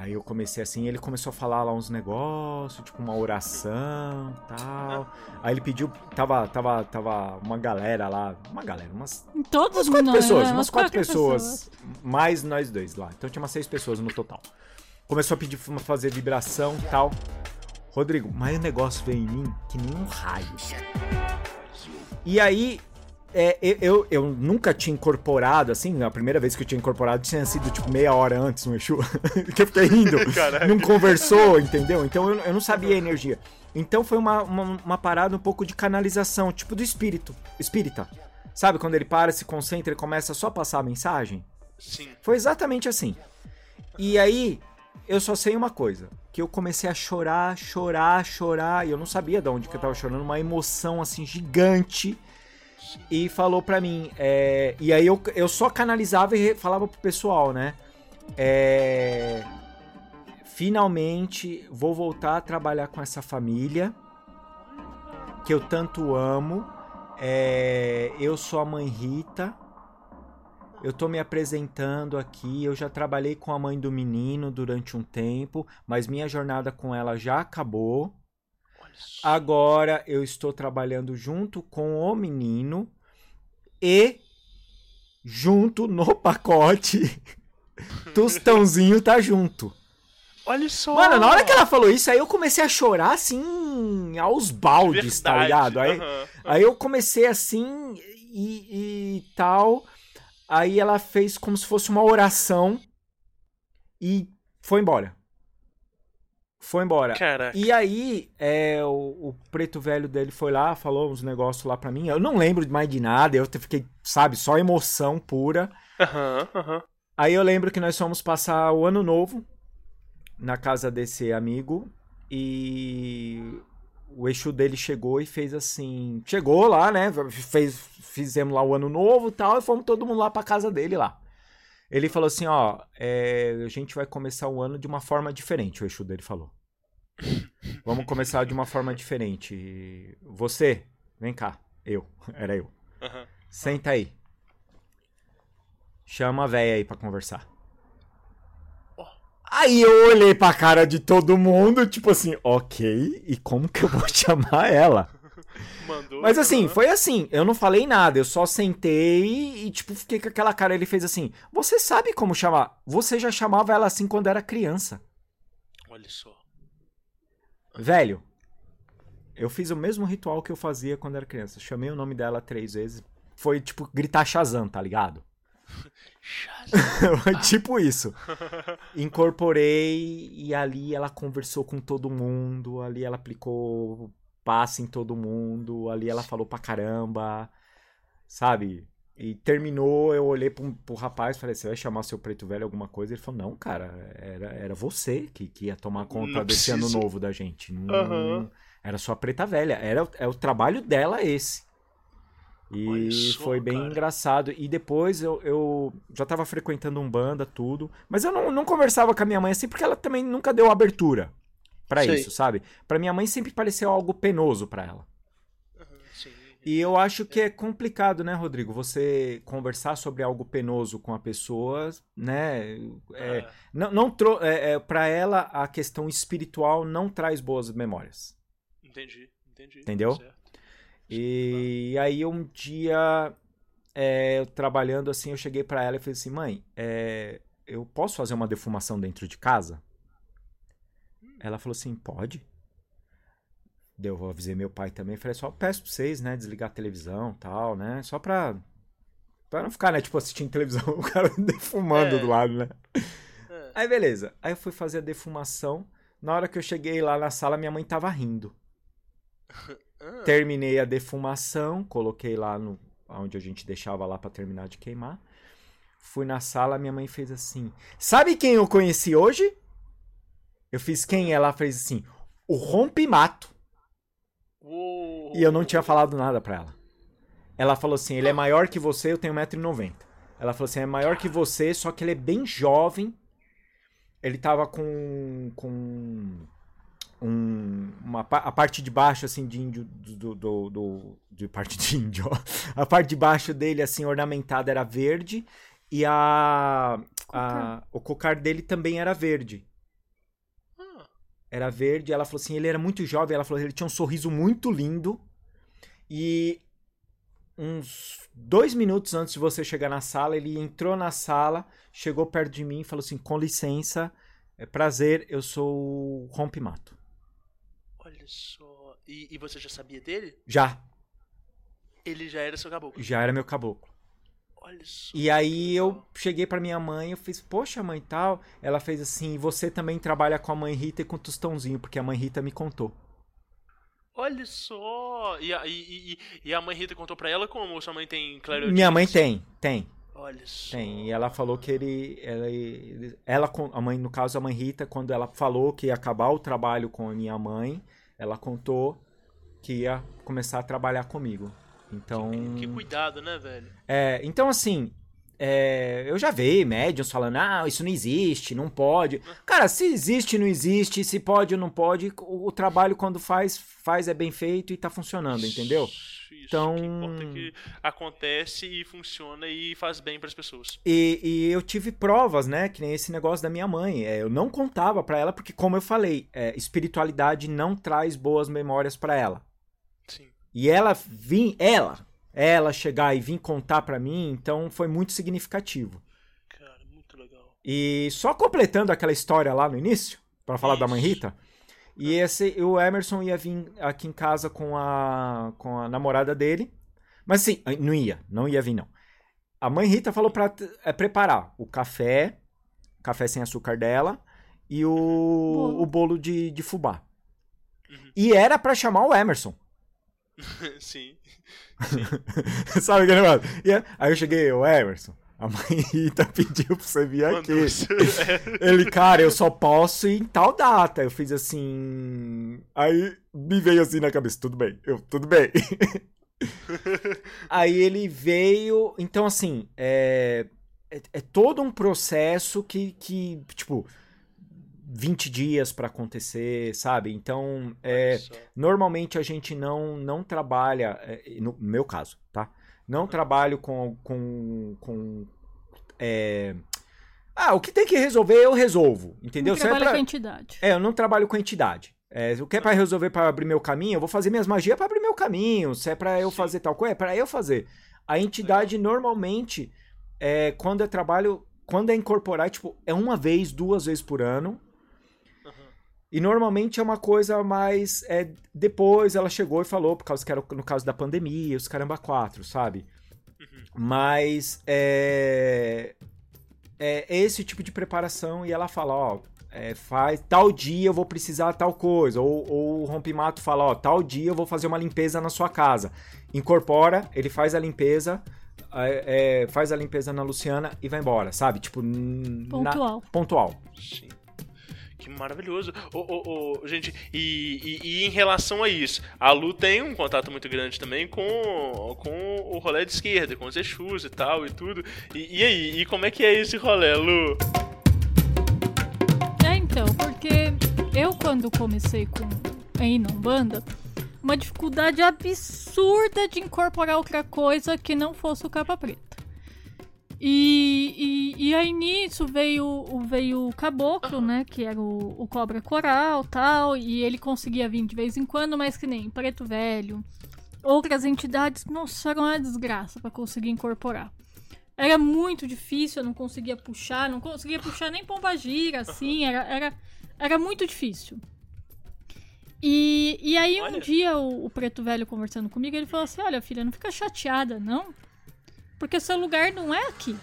Aí eu comecei assim, ele começou a falar lá uns negócios, tipo uma oração tal. Aí ele pediu, tava, tava, tava uma galera lá, uma galera, umas, Todos umas quatro pessoas, né? umas quatro, pessoas, mais nós dois lá. Então tinha umas seis pessoas no total. Começou a pedir pra fazer vibração e tal. Rodrigo, mas o negócio veio em mim que nem um raio. E aí, é, eu, eu, nunca tinha incorporado, assim, a primeira vez que eu tinha incorporado tinha sido tipo meia hora antes no Exu, que eu fiquei rindo, Caraca. não conversou, entendeu? Então eu, eu não sabia a energia. Então foi uma, uma, uma parada um pouco de canalização, tipo do espírito, espírita. Sabe, quando ele para, se concentra e começa só a passar a mensagem? Sim. Foi exatamente assim. E aí, eu só sei uma coisa. Que eu comecei a chorar, chorar, chorar. E eu não sabia de onde que eu tava chorando. Uma emoção, assim, gigante. E falou pra mim. é, E aí eu, eu só canalizava e falava pro pessoal, né? É... Finalmente vou voltar a trabalhar com essa família. Que eu tanto amo. É, Eu sou a mãe Rita. Eu tô me apresentando aqui. Eu já trabalhei com a mãe do menino durante um tempo, mas minha jornada com ela já acabou. Agora eu estou trabalhando junto com o menino e junto no pacote Tostãozinho tá junto. Olha só. Mano, na hora que ela falou isso, aí eu comecei a chorar assim aos baldes, tá Verdade, ligado? Aí. Aí eu comecei assim e, e tal. Aí ela fez como se fosse uma oração e foi embora. Foi embora. Caraca. E aí, é, o, o preto velho dele foi lá, falou uns negócios lá pra mim. Eu não lembro mais de nada, eu fiquei, sabe, só emoção pura. Aham, aham. Aí eu lembro que nós fomos passar o ano novo na casa desse amigo e o eixo dele chegou e fez assim, chegou lá, né? Fez, fizemos lá o ano novo e tal e fomos todo mundo lá pra casa dele lá. Ele falou assim, ó, é, a gente vai começar o ano de uma forma diferente, o eixo dele falou. Vamos começar de uma forma diferente. Você, vem cá, eu, era eu. Aham. Senta aí. Chama a véia aí pra conversar. Aí eu olhei pra cara de todo mundo, tipo assim, ok, e como que eu vou chamar ela? Mandou. Mas assim, aham. foi assim, eu não falei nada, eu só sentei e, tipo, fiquei com aquela cara. Ele fez assim: Você sabe como chamar? Você já chamava ela assim quando era criança. Olha só. Velho, eu fiz o mesmo ritual que eu fazia quando era criança. Chamei o nome dela três vezes. Foi tipo gritar Shazam, tá ligado? Tipo isso. Incorporei e ali ela conversou com todo mundo. Ali ela aplicou passe em todo mundo. Ali ela falou pra caramba. Sabe? E terminou, eu olhei pro, pro rapaz falei: Você vai chamar seu preto velho alguma coisa? Ele falou: Não, cara, era, era você que, que ia tomar conta Não desse ano novo da gente. Não, Aham. Era sua preta velha. Era, é o trabalho dela esse. E só, foi bem cara. engraçado. E depois eu, eu já tava frequentando um banda, tudo. Mas eu não, não conversava com a minha mãe assim, porque ela também nunca deu abertura pra Sei. isso, sabe? Pra minha mãe sempre pareceu algo penoso pra ela. E eu acho que é complicado, né, Rodrigo? Você conversar sobre algo penoso com a pessoa, né? É, Ah, não, não é, é, para ela a questão espiritual não traz boas memórias. entendi, entendi. Entendeu? Certo. E aí um dia, é, eu trabalhando assim, eu cheguei pra ela e falei assim, mãe, é, eu posso fazer uma defumação dentro de casa? Ela falou assim, pode. Deu, eu avisei meu pai também, falei, só peço pra vocês, né, desligar a televisão e tal, né, só pra, pra não ficar, né, tipo, assistindo televisão, o cara defumando É. do lado, né. É. Aí beleza, aí eu fui fazer a defumação, na hora que eu cheguei lá na sala, minha mãe tava rindo. Ah, Terminei a defumação, coloquei lá no onde a gente deixava lá pra terminar de queimar. Fui na sala, minha mãe fez assim: "Sabe quem eu conheci hoje?" Eu fiz quem? Ela fez assim: "O Rompimato". uou. E eu não tinha falado nada pra ela. Ela falou assim: "Ele é maior que você, eu tenho 1,90m". Ela falou assim: "É maior que você, só que ele é bem jovem". Ele tava com com um, uma a parte de baixo assim de índio do, do, do- de parte de índio a parte de baixo dele assim ornamentada era verde e a, a o cocar dele também era verde era verde ela falou assim ele era muito jovem ela falou ele tinha um sorriso muito lindo e uns dois minutos antes de você chegar na sala ele entrou na sala chegou perto de mim e falou assim com licença é prazer eu sou o Rompimato olha só. E, e você já sabia dele? já Ele já era seu caboclo. Já era meu caboclo. E aí eu cheguei pra minha mãe, eu fiz, poxa, mãe, tal. Ela fez assim, você também trabalha com a mãe Rita e com o Tostãozinho, porque a mãe Rita me contou. Olha só. E a, e, e- e a mãe Rita contou pra ela como? Sua mãe tem clareaudiência? Minha mãe tem, tem, Olha só. tem. E ela falou que ele, ela, ele- ela, a mãe, no caso a mãe Rita, quando ela falou que ia acabar o trabalho com a minha mãe, ela contou que ia começar a trabalhar comigo. Então, Que cuidado, né, velho? É, então, assim, é, eu já vi médiums falando, ah, isso não existe, não pode. Cara, se existe, não existe, se pode ou não pode, o, o trabalho quando faz, faz é bem feito e tá funcionando, entendeu? Isso, Então- que importa é que acontece e funciona e faz bem pras pessoas. E, e eu tive provas, né, que nem esse negócio da minha mãe. É, eu não contava pra ela, porque, como eu falei, é, espiritualidade não traz boas memórias pra ela. Sim. E ela vir, ela, ela chegar e vir contar pra mim, então foi muito significativo. Cara, muito legal. E só completando aquela história lá no início, pra falar da mãe Isso. Rita, e esse, o Emerson ia vir aqui em casa com a, com a namorada dele, mas assim, não ia, não ia vir não. A mãe Rita falou pra é, preparar o café, café sem açúcar dela, e o Bolo. o bolo de, de fubá. Uhum. E era pra chamar o Emerson. Sim. Sabe aquele negócio? É- aí eu cheguei, o Emerson, a mãe Rita pediu pra você vir aqui. É. Ele, cara, eu só posso ir em tal data. Eu fiz assim. Aí me veio assim na cabeça, tudo bem, eu, tudo bem. Aí ele veio. Então, assim, é, é, é todo um processo que, que tipo, 20 dias pra acontecer, sabe? Então, é. Normalmente a gente não, não trabalha, é, no meu caso, tá? Não trabalho com. com, com é, Ah, o que tem que resolver eu resolvo, entendeu? Não Se é trabalha pra- com a entidade. é, eu não trabalho com entidade. É, o que é pra resolver pra abrir meu caminho, eu vou fazer minhas magias pra abrir meu caminho. Se é pra eu Sim. fazer tal coisa, é pra eu fazer. A entidade normalmente, é, quando é trabalho, quando é incorporar, tipo, é uma vez, duas vezes por ano. E normalmente é uma coisa mais. É, depois ela chegou e falou, por causa que era no caso da pandemia, os caramba quatro, sabe? Uhum. Mas é, é esse tipo de preparação e ela fala, ó, é, faz tal dia eu vou precisar tal coisa. Ou, ou o rompimato fala, ó, tal dia eu vou fazer uma limpeza na sua casa. Incorpora, ele faz a limpeza, é, é, faz a limpeza na Luciana e vai embora, sabe? Tipo, n- na- Pontual. pontual. Que maravilhoso. Ô, ô, ô, gente, e, e- e em relação a isso, a Lu tem um contato muito grande também com, com o rolê de esquerda, com os Exus e tal e tudo. E, e aí, e como é que é esse rolê, Lu? É, então, porque eu quando comecei com a ir na Umbanda, uma dificuldade absurda de incorporar outra coisa que não fosse o capa preta. E, e, e aí nisso veio, o- veio o caboclo, né? Que era o, o cobra coral tal. E ele conseguia vir de vez em quando, mas que nem preto velho. Outras entidades, nossa, era uma desgraça pra conseguir incorporar. Era muito difícil, eu não conseguia puxar, não conseguia puxar nem pomba gira, assim, era, era, era muito difícil. E, e aí um Olha. dia o, o preto velho conversando comigo, ele falou assim, olha filha, não fica chateada, não. Porque seu lugar não é aqui.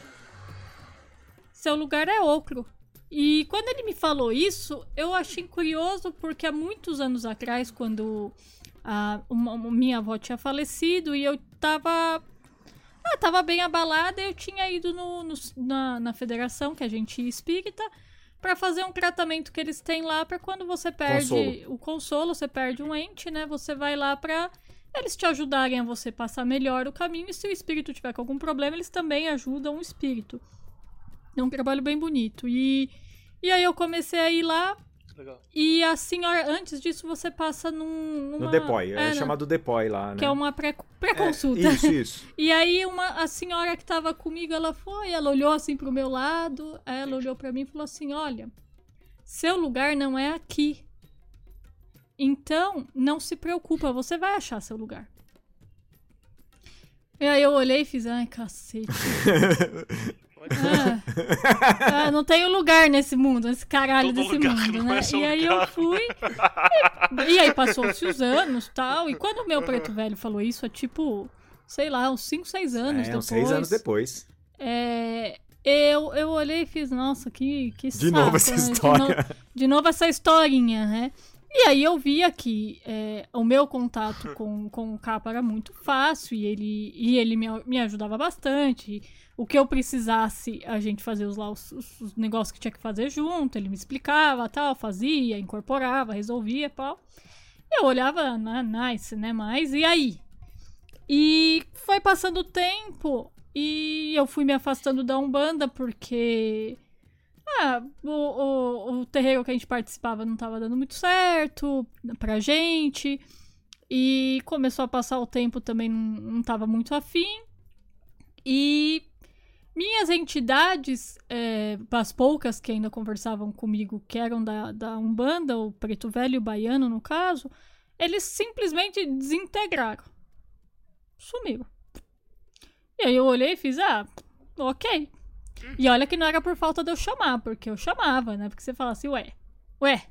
Seu lugar é outro. E quando ele me falou isso, eu achei curioso porque há muitos anos atrás, quando a uma- minha avó tinha falecido e eu tava ah, tava bem abalada, eu tinha ido no, no- na, na federação, que a gente ia espírita, pra fazer um tratamento que eles têm lá pra quando você perde Consolo. o consolo, você perde um ente, né? Você vai lá pra eles te ajudarem a você passar melhor o caminho e se o espírito tiver com algum problema, eles também ajudam o espírito. É um trabalho bem bonito. E, e aí eu comecei a ir lá Legal. e a senhora, antes disso, você passa num. No numa- Depoy, é, no- chamado Depoy lá, né? Que é uma pré- pré-consulta. É, isso, isso. E aí uma, a senhora que tava comigo, ela foi, ela olhou assim pro meu lado, aí ela olhou pra mim e falou assim: "Olha, seu lugar não é aqui. Então, não se preocupa, você vai achar seu lugar." E aí eu olhei e fiz, ai, cacete. Ah, ah, não tenho lugar nesse mundo, nesse caralho Todo desse lugar mundo, é né? seu E aí lugar. eu fui. E, e aí passou-se os anos tal. E quando o meu preto velho falou isso, é tipo sei lá, uns 5, 6 anos é, depois. uns seis anos depois. É, eu, eu olhei e fiz, nossa, que, que De novo essa né? De história. no- De, novo essa historinha, né? E aí eu via que é, o meu contato com, com o capa era muito fácil e ele, e ele me, me ajudava bastante. O que eu precisasse, a gente fazia os, lá, os, os- os negócios que tinha que fazer junto, ele me explicava, tal, fazia, incorporava, resolvia, tal. Eu olhava, na nice, né? Mas e aí? E foi passando o tempo e eu fui me afastando da Umbanda porque ah, o, o, o terreiro que a gente participava não tava dando muito certo pra gente. E começou a passar o tempo também, não, não tava muito afim. E minhas entidades, é, as poucas que ainda conversavam comigo, que eram da, da Umbanda, o Preto Velho e o Baiano, no caso, eles simplesmente desintegraram. Sumiram. E aí eu olhei e fiz, ah, ok. E olha que não era por falta de eu chamar, porque eu chamava, né? Porque você fala assim, ué, ué,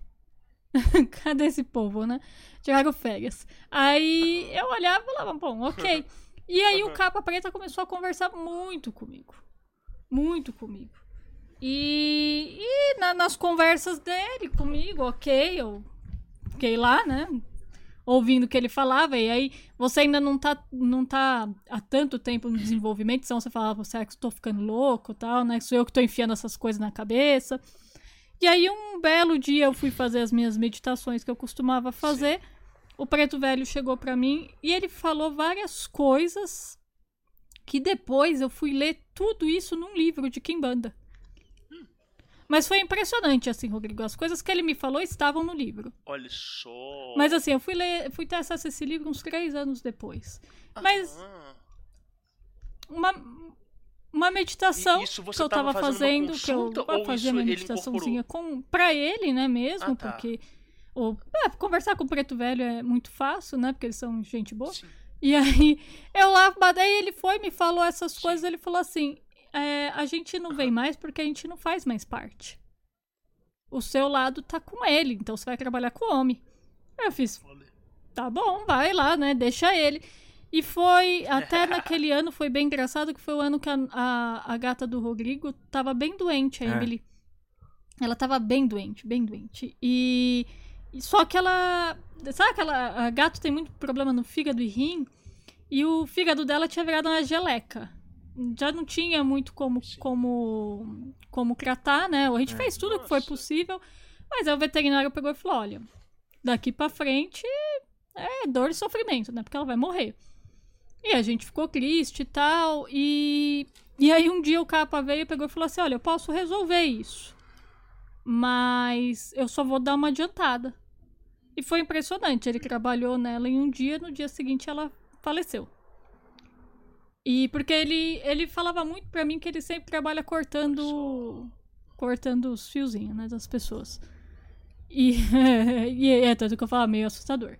cadê esse povo, né? Tiraram férias. Aí eu olhava e falava, bom, ok. E aí o Capa Preta começou a conversar muito comigo. Muito comigo. E, e na- nas conversas dele comigo, ok, eu fiquei lá, né? Ouvindo o que ele falava, e aí você ainda não tá, não tá há tanto tempo no desenvolvimento, então você falava, será que eu tô ficando louco tal, né? Sou eu que tô enfiando essas coisas na cabeça. E aí um belo dia eu fui fazer as minhas meditações que eu costumava fazer. O preto velho chegou pra mim e ele falou várias coisas que depois eu fui ler tudo isso num livro de Kimbanda. Mas foi impressionante, assim, Rodrigo. As coisas que ele me falou estavam no livro. Olha só. Mas assim, eu fui ler, fui ter acesso a esse livro uns três anos depois. Mas Ah. uma, uma meditação que eu tava fazendo uma que eu ou fazia minha ele meditaçãozinha com pra ele, né, mesmo, Ah, tá. porque o, é, conversar com o preto velho é muito fácil, né, porque eles são gente boa. Sim. E aí, eu lá, daí ele foi, me falou essas coisas, ele falou assim, é, a gente não vem mais porque a gente não faz mais parte. O seu lado tá com ele, então você vai trabalhar com o homem. Aí eu fiz, tá bom, vai lá, né, deixa ele. E foi, até naquele ano, foi bem engraçado, que foi o ano que a, a, a gata do Rodrigo tava bem doente, a É. Emily. Ela tava bem doente, bem doente. E, e só que ela, sabe aquela, a gato tem muito problema no fígado e rim, e o fígado dela tinha virado uma geleca. Já não tinha muito como como como tratar, né? A gente É. fez tudo que foi possível, mas aí o veterinário pegou e falou: "Olha, daqui pra frente é dor e sofrimento, né? Porque ela vai morrer". E a gente ficou triste e tal, e e aí um dia o capa veio e pegou e falou assim: "Olha, eu posso resolver isso, mas eu só vou dar uma adiantada". E foi impressionante, ele trabalhou nela em um dia, no dia seguinte ela faleceu. E porque ele, ele falava muito pra mim que ele sempre trabalha cortando cortando os fiozinhos, né, das pessoas. E, e é tanto que eu falava meio assustador.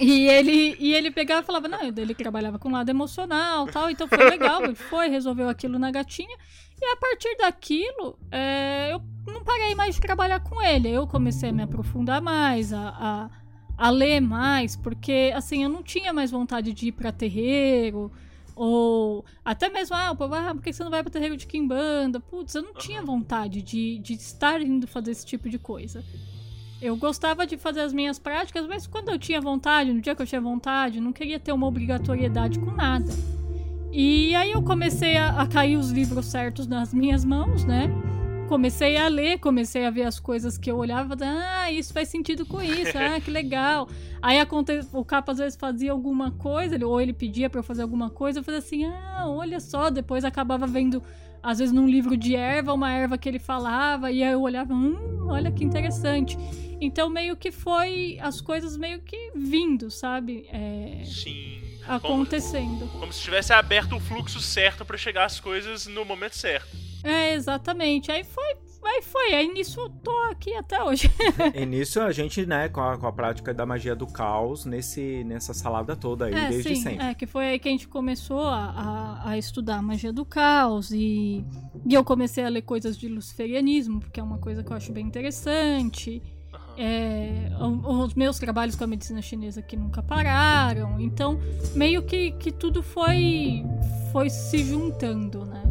E ele, e ele pegava e falava, não, ele trabalhava com lado emocional tal, então foi legal, ele foi, resolveu aquilo na gatinha. E a partir daquilo, é, eu não parei mais de trabalhar com ele. Eu comecei a me aprofundar mais, a, a, a ler mais, porque assim, eu não tinha mais vontade de ir pra terreiro. Ou até mesmo, ah, o povo, ah, por que você não vai pra terreiro de Kimbanda? Putz, eu não tinha vontade de, de estar indo fazer esse tipo de coisa. Eu gostava de fazer as minhas práticas, mas quando eu tinha vontade, no dia que eu tinha vontade, não queria ter uma obrigatoriedade com nada. E aí eu comecei a, a cair os livros certos nas minhas mãos, né? Comecei a ler, comecei a ver as coisas que eu olhava, ah, isso faz sentido com isso, ah, que legal. Aí aconte... o capa às vezes fazia alguma coisa, ele- ou ele pedia pra eu fazer alguma coisa, eu fazia assim, ah, olha só, depois acabava vendo, às vezes num livro de erva, uma erva que ele falava, e aí eu olhava, hum, olha que interessante. Então meio que foi as coisas meio que vindo, sabe? É, Sim. acontecendo. Como se tivesse aberto o fluxo certo pra chegar as coisas no momento certo. É, exatamente. Aí foi, aí foi. Aí nisso eu tô aqui até hoje. E nisso a gente, né, com a, com a prática da magia do caos, nesse, nessa salada toda aí, é, desde sim, sempre. é, que foi aí que a gente começou a, a, a estudar a magia do caos e, e eu comecei a ler coisas de luciferianismo, porque é uma coisa que eu acho bem interessante. É, os meus trabalhos com a medicina chinesa que nunca pararam. Então, meio que, que tudo foi, foi se juntando, né?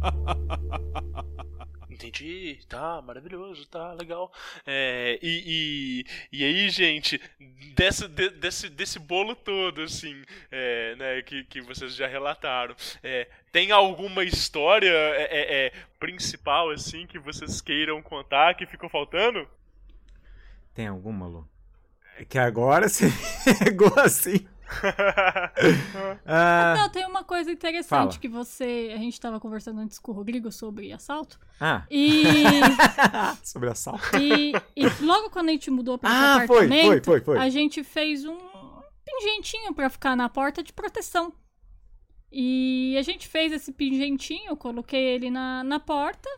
Entendi, tá, maravilhoso, tá, legal. É, e, e, e aí, gente, desse, de- desse, desse bolo todo, assim, é, né, que, que vocês já relataram, é, tem alguma história é, é, é, principal, assim, que vocês queiram contar que ficou faltando? Tem alguma, Lu? É que agora você pegou assim. Ah, Não, tem uma coisa interessante Fala. que você. A gente estava conversando antes com o Rodrigo sobre assalto. ah, E, sobre assalto. e, e logo quando a gente mudou para Ah, apartamento, foi, foi, foi. a gente fez um pingentinho para ficar na porta de proteção. E a gente fez esse pingentinho, coloquei ele na, na porta.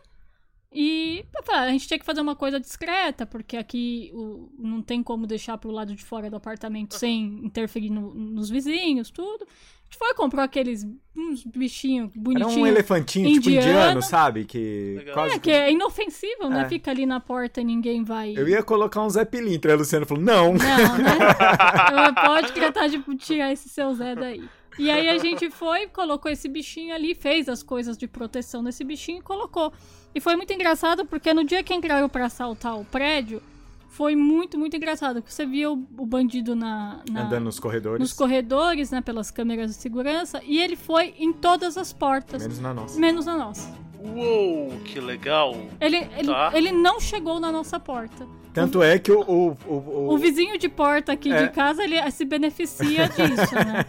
E pá, a gente tinha que fazer uma coisa discreta, porque aqui o- não tem como deixar pro lado de fora do apartamento sem interferir no- nos vizinhos, tudo. A gente foi, comprou aqueles uns bichinhos Era bonitinhos. um elefantinho, tipo indiano. indiano, sabe? Que Legal. quase É, que é inofensivo, né? É. Fica ali na porta e ninguém vai. Eu ia colocar um Zé Pilintra, a Luciana falou, não. Não, né? Pode tratar de tirar esse seu Zé daí. E aí a gente foi, colocou esse bichinho ali, fez as coisas de proteção desse bichinho e colocou. E foi muito engraçado porque no dia que entraram pra assaltar o prédio, foi muito, muito engraçado. Porque você via o, o bandido na, na- Andando nos corredores. nos corredores, né? Pelas câmeras de segurança. E ele foi em todas as portas, Menos na nossa. menos na nossa. Uou, que legal. Ele, ele, Tá. ele não chegou na nossa porta. Tanto é que o... O, o, o- O vizinho de porta aqui É. de casa, ele se beneficia disso, né?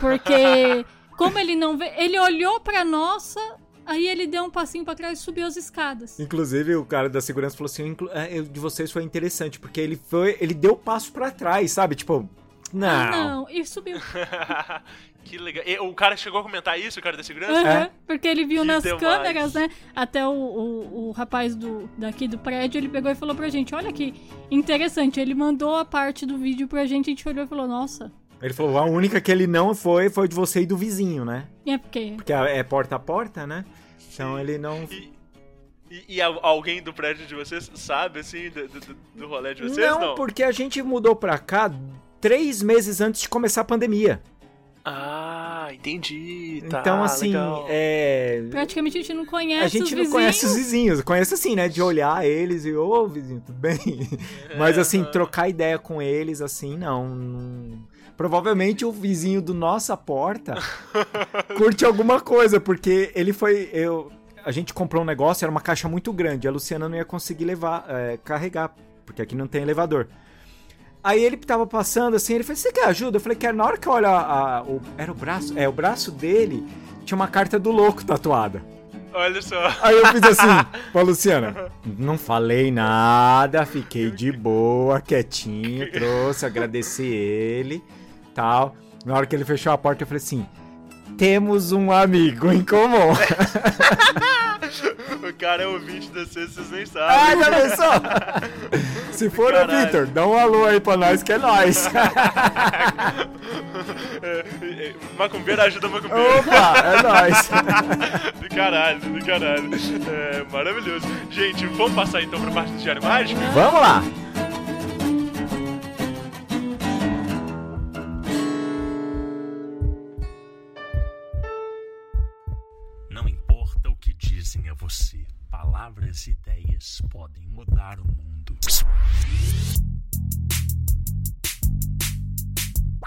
Porque, como ele não vê. Ele olhou pra nossa, aí ele deu um passinho pra trás e subiu as escadas. Inclusive, o cara da segurança falou assim, "Inclu- é, eu- de vocês foi interessante, porque ele foi... Ele deu passo pra trás, sabe? Tipo, não. Ah, não, e subiu. que legal. E o cara chegou a comentar isso, o cara da segurança? Aham, É. Porque ele viu Que nas demais. câmeras, né? Até o, o, o rapaz do, daqui do prédio, ele pegou e falou pra gente: Olha que interessante. Ele mandou a parte do vídeo pra gente, a gente olhou e falou: Nossa. Ele falou, a única que ele não foi, foi de você e do vizinho, né? É porque. Porque é porta a porta, né? Então ele não... E, e- e al- alguém do prédio de vocês sabe, assim, do, do, do rolê de vocês? Não, Não, porque a gente mudou pra cá três meses antes de começar a pandemia. Ah, entendi. Tá, então, assim, legal. é... Praticamente a gente não conhece A gente os não vizinhos. conhece os vizinhos. Conhece assim, né? De olhar eles e, ô, vizinho, tudo bem? Mas, assim, trocar ideia com eles, assim, não. não- Provavelmente o vizinho do nossa porta curte alguma coisa, porque ele foi... Eu... A gente comprou um negócio, era uma caixa muito grande. A Luciana não ia conseguir levar, é, carregar, porque aqui não tem elevador. Aí ele tava passando assim, ele falou, você quer ajuda? Eu falei, quero. Na hora que eu olho a, a- o, era o braço? É, o braço dele tinha uma carta do louco tatuada. Olha só. Aí eu fiz assim, pra Luciana, não falei nada, fiquei de boa, quietinho, trouxe, agradeci ele, tal. Na hora que ele fechou a porta, eu falei assim, temos um amigo em comum. O cara é ouvinte da C, vocês nem Ah, sabem. já pensou? Se for o Caralho. Victor, dá um alô aí pra nós, que é nós. Macumbeiro ajuda macumbeiro. Opa, é nós. Do caralho, do caralho. É, maravilhoso. Gente, vamos passar então pra parte do Diário Mágico? Vamos lá. O que dizem a você, palavras e ideias podem mudar o mundo.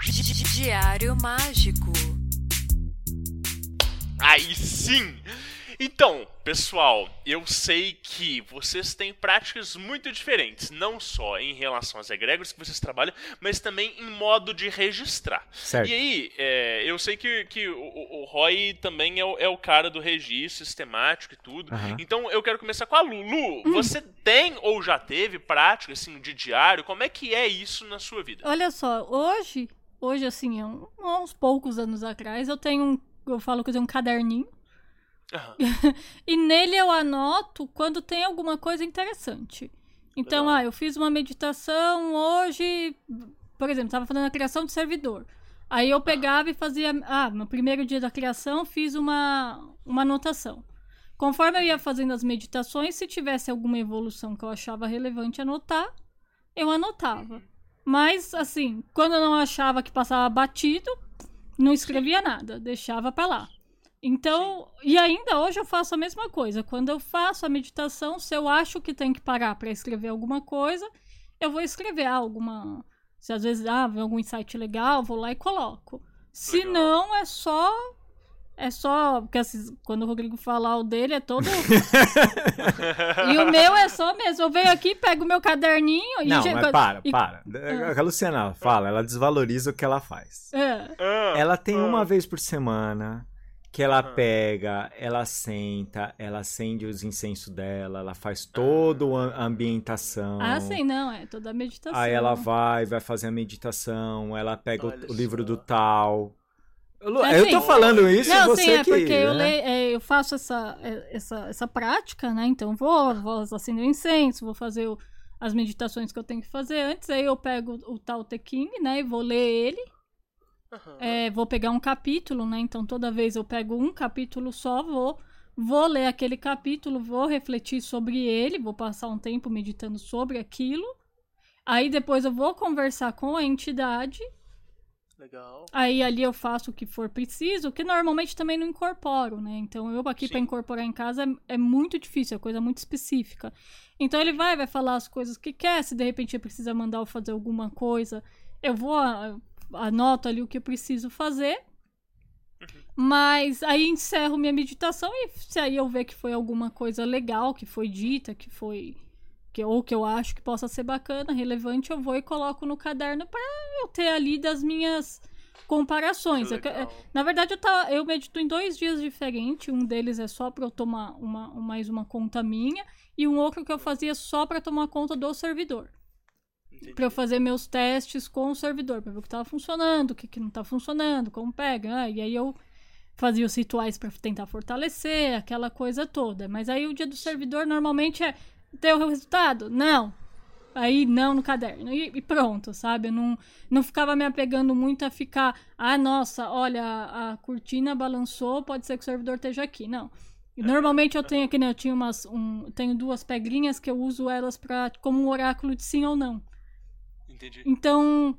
Di- di- Diário Mágico. Aí sim! Então, pessoal, eu sei que vocês têm práticas muito diferentes, não só em relação às egregores que vocês trabalham, mas também em modo de registrar. Certo. E aí, é, eu sei que, que o, o- Roy também é o, é o cara do registro sistemático e tudo. Aham. Então eu quero começar com a Lulu. Você tem ou já teve prática assim, de diário? Como é que é isso na sua vida? Olha só, hoje, hoje assim, há há uns poucos anos atrás, eu tenho um, eu falo que eu tenho um caderninho Aham. e nele eu anoto quando tem alguma coisa interessante. Então, Legal. ah, eu fiz uma meditação hoje, por exemplo, estava fazendo a criação de servidor. Aí eu pegava e fazia, ah, no primeiro dia da criação fiz uma uma anotação. Conforme eu ia fazendo as meditações, se tivesse alguma evolução que eu achava relevante anotar, eu anotava. Mas, assim, quando eu não achava que passava batido, não escrevia nada, deixava pra lá. Então, e ainda hoje eu faço a mesma coisa. Quando eu faço a meditação, se eu acho que tem que parar para escrever alguma coisa, eu vou escrever alguma. Se às vezes ah, vem algum insight legal, vou lá e coloco. Se não, é só. É só. Porque assim, quando o Rodrigo falar o dele, é todo. e o meu é só mesmo. Eu venho aqui, pego o meu caderninho e. Não, já- mas para, e- para. A Luciana fala, ela desvaloriza o que ela faz. É. Ah, Ela tem ah. uma vez por semana que ela Aham. pega, ela senta, ela acende os incensos dela, ela faz toda a ambientação. Ah, sim, não, é toda a meditação. Aí ela vai, vai fazer a meditação, ela pega o- o, livro do tal. Eu, É eu assim, tô falando isso Não, você sim, é que. porque eu, né? leio- é, eu faço essa, é, essa, essa prática, né? Então vou, vou acender o incenso, vou fazer o- as meditações que eu tenho que fazer antes, aí eu pego o Tao Te King, né? E vou ler ele. Aham. É, vou pegar um capítulo, né? Então toda vez eu pego um capítulo só, vou, vou ler aquele capítulo, vou refletir sobre ele, vou passar um tempo meditando sobre aquilo. Aí depois eu vou conversar com a entidade Legal. Aí ali eu faço o que for preciso, que normalmente também não incorporo, né? Então eu aqui para incorporar em casa é, é muito difícil, é coisa muito específica. Então ele vai, vai falar as coisas que quer, se de repente ele precisa mandar eu fazer alguma coisa, eu vou, a- anoto ali o que eu preciso fazer. Mas aí encerro minha meditação e se aí eu ver que foi alguma coisa legal que foi dita, que foi que ou que eu acho que possa ser bacana, relevante, eu vou e coloco no caderno para eu ter ali das minhas comparações. Eu legal. na verdade, eu, tá, eu medito em dois dias diferentes. Um deles é só para eu tomar uma, mais uma conta minha, e um outro que eu fazia só para tomar conta do servidor. Para eu fazer meus testes com o servidor, para ver o que estava funcionando, o que, que não tá funcionando, como pega. Ah, e aí eu fazia os rituais para tentar fortalecer, aquela coisa toda. Mas aí o dia do servidor normalmente é deu o resultado? Não. Aí não no caderno. E, e pronto, sabe? Eu não, não ficava me apegando muito a ficar, ah, nossa, olha, a, cortina balançou, pode ser que o servidor esteja aqui. Não. E Normalmente eu tenho aqui, né? Eu tinha umas. Um, tenho duas pedrinhas que eu uso elas pra, como um oráculo de sim ou não. Entendi. Então,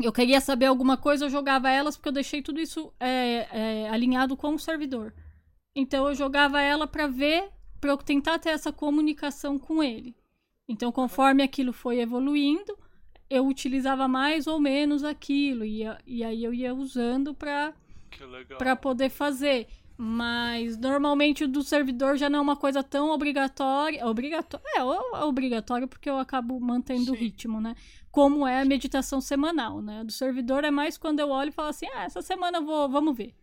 eu queria saber alguma coisa, eu jogava elas porque eu deixei tudo isso é, é, alinhado com o servidor. Então eu jogava ela pra ver, pra eu tentar ter essa comunicação com ele. Então, conforme aquilo foi evoluindo, eu utilizava mais ou menos aquilo e, e aí eu ia usando legal. para poder fazer. Mas normalmente o do servidor já não é uma coisa tão obrigatória. Obrigatório, é, é obrigatório porque eu acabo mantendo o ritmo, né? Como é a meditação semanal, né? Do servidor é mais quando eu olho e falo assim: ah, essa semana eu vou, vamos ver.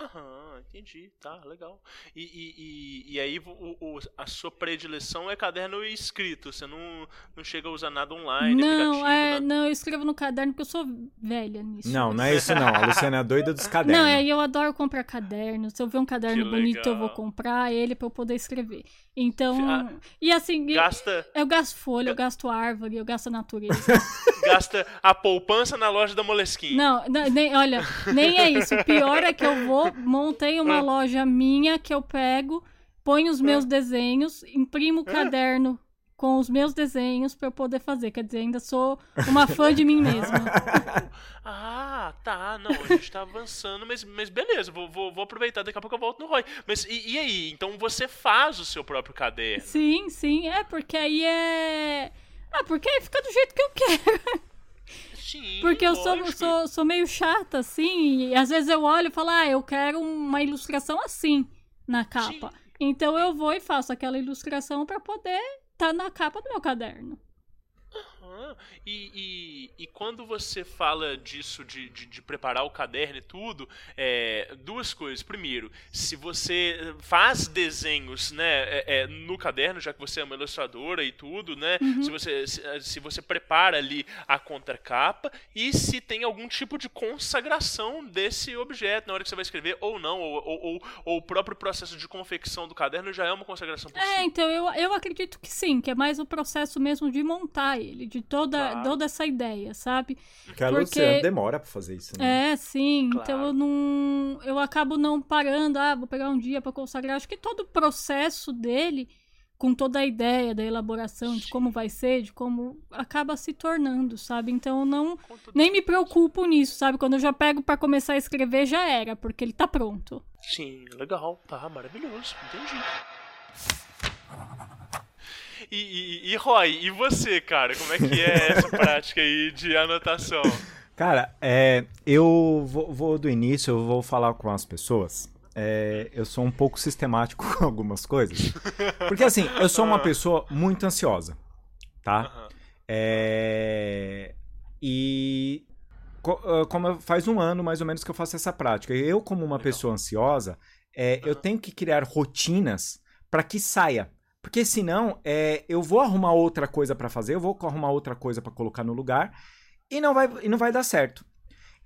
Aham, entendi. Tá, legal. E, e, e, e aí o, o- a sua predileção é caderno escrito. Você não, não chega a usar nada online, não, é, nada. não, eu escrevo no caderno porque eu sou velha nisso. Não, não é isso não. A Luciana é doida dos cadernos. Não, é, eu adoro comprar caderno. Se eu ver um caderno Que bonito, eu vou legal. comprar ele pra eu poder escrever. Então, Ah, e assim, e- Gasta, eu gasto folha, eu gasto árvore, eu gasto a natureza. gasta a poupança na loja da Moleskine. Não, não, nem, olha, nem é isso. O pior é que eu vou, montei uma Ah. loja minha que eu pego, ponho os meus desenhos, imprimo o caderno com os meus desenhos pra eu poder fazer. Quer dizer, ainda sou uma fã de mim mesma. Ah, tá. Não, a gente tá avançando, mas, mas beleza, vou, vou, vou aproveitar, daqui a pouco eu volto no Roy. Mas e, e aí? Então você faz o seu próprio caderno? Sim, sim, é porque aí é. Ah, porque aí fica do jeito que eu quero. Sim, Porque eu sou, sou, sou meio chata, assim, e às vezes eu olho e falo, ah, eu quero uma ilustração assim na capa. Então eu vou e faço aquela ilustração pra poder estar na capa do meu caderno. Aham. E, e, e quando você fala disso, de, de, de preparar o caderno e tudo, é, duas coisas. Primeiro, se você faz desenhos né, é, é, no caderno, já que você é uma ilustradora e tudo, né? Uhum. Se, você, se, se você prepara ali a contracapa e se tem algum tipo de consagração desse objeto na hora que você vai escrever, ou não, ou, ou, ou, ou o próprio processo de confecção do caderno já é uma consagração por si. É, então eu, eu acredito que sim, que é mais o processo mesmo de montar ele, de de toda, Claro. toda essa ideia, sabe? Porque a Porque- Luciana demora pra fazer isso, né? É, sim. Claro. Então eu não. Eu acabo não parando, ah, vou pegar um dia pra consagrar. Acho que todo o processo dele, com toda a ideia da elaboração, de como vai ser, de como. acaba se tornando, sabe? Então eu não. Nem me preocupo nisso, sabe? Quando eu já pego pra começar a escrever, já era, porque ele tá pronto. Sim, legal, tá, maravilhoso, entendi. E, e, e Roy, e você, cara, como é que é essa prática aí de anotação? Cara, é, eu vou, vou do início, eu vou falar com as pessoas. É, eu sou um pouco sistemático com algumas coisas. Porque assim, eu sou uma pessoa muito ansiosa, tá? É, e ah, como faz um ano mais ou menos que eu faço essa prática. Eu, como uma pessoa ansiosa, é, eu tenho que criar rotinas para que saia. Porque senão é, eu vou arrumar outra coisa para fazer, eu vou arrumar outra coisa para colocar no lugar e não vai, e não vai dar certo.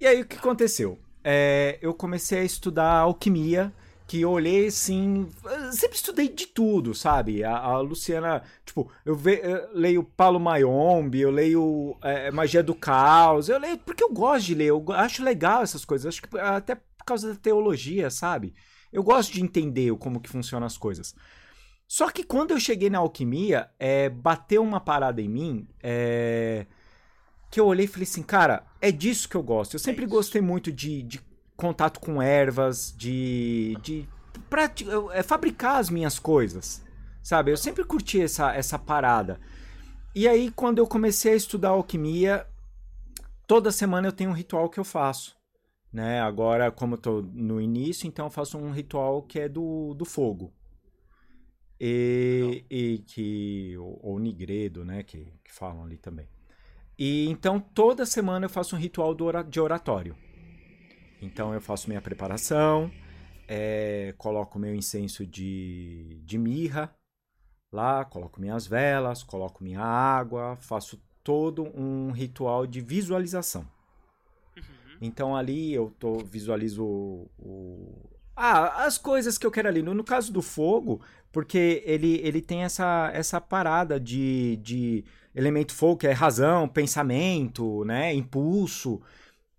E aí o que aconteceu? É, eu comecei a estudar alquimia, que eu olhei assim. Sempre estudei de tudo, sabe? A, a Luciana, tipo, eu, ve- eu leio Paulo Mayombe, eu leio é, Magia do Caos, eu leio porque eu gosto de ler, eu acho legal essas coisas, acho que até por causa da teologia, sabe? Eu gosto de entender como que funcionam as coisas. Só que quando eu cheguei na alquimia, é, bateu uma parada em mim, é, que eu olhei e falei assim, cara, é disso que eu gosto. Eu sempre isso. gostei muito de, de contato com ervas, de, de é, fabricar as minhas coisas, sabe? Eu sempre curti essa, essa parada. E aí, quando eu comecei a estudar alquimia, toda semana eu tenho um ritual que eu faço. Né? Agora, como eu tô no início, então eu faço um ritual que é do, do fogo. E, e que. Ou, nigredo, né? Que, que falam ali também. E então toda semana eu faço um ritual de oratório. Então eu faço minha preparação, é, coloco meu incenso de, de mirra lá, coloco minhas velas, coloco minha água, faço todo um ritual de visualização. Então ali eu tô, visualizo o, o- ah, as coisas que eu quero ali. No, no caso do fogo, porque ele, ele tem essa, essa parada de, de elemento que é razão, pensamento, né, impulso.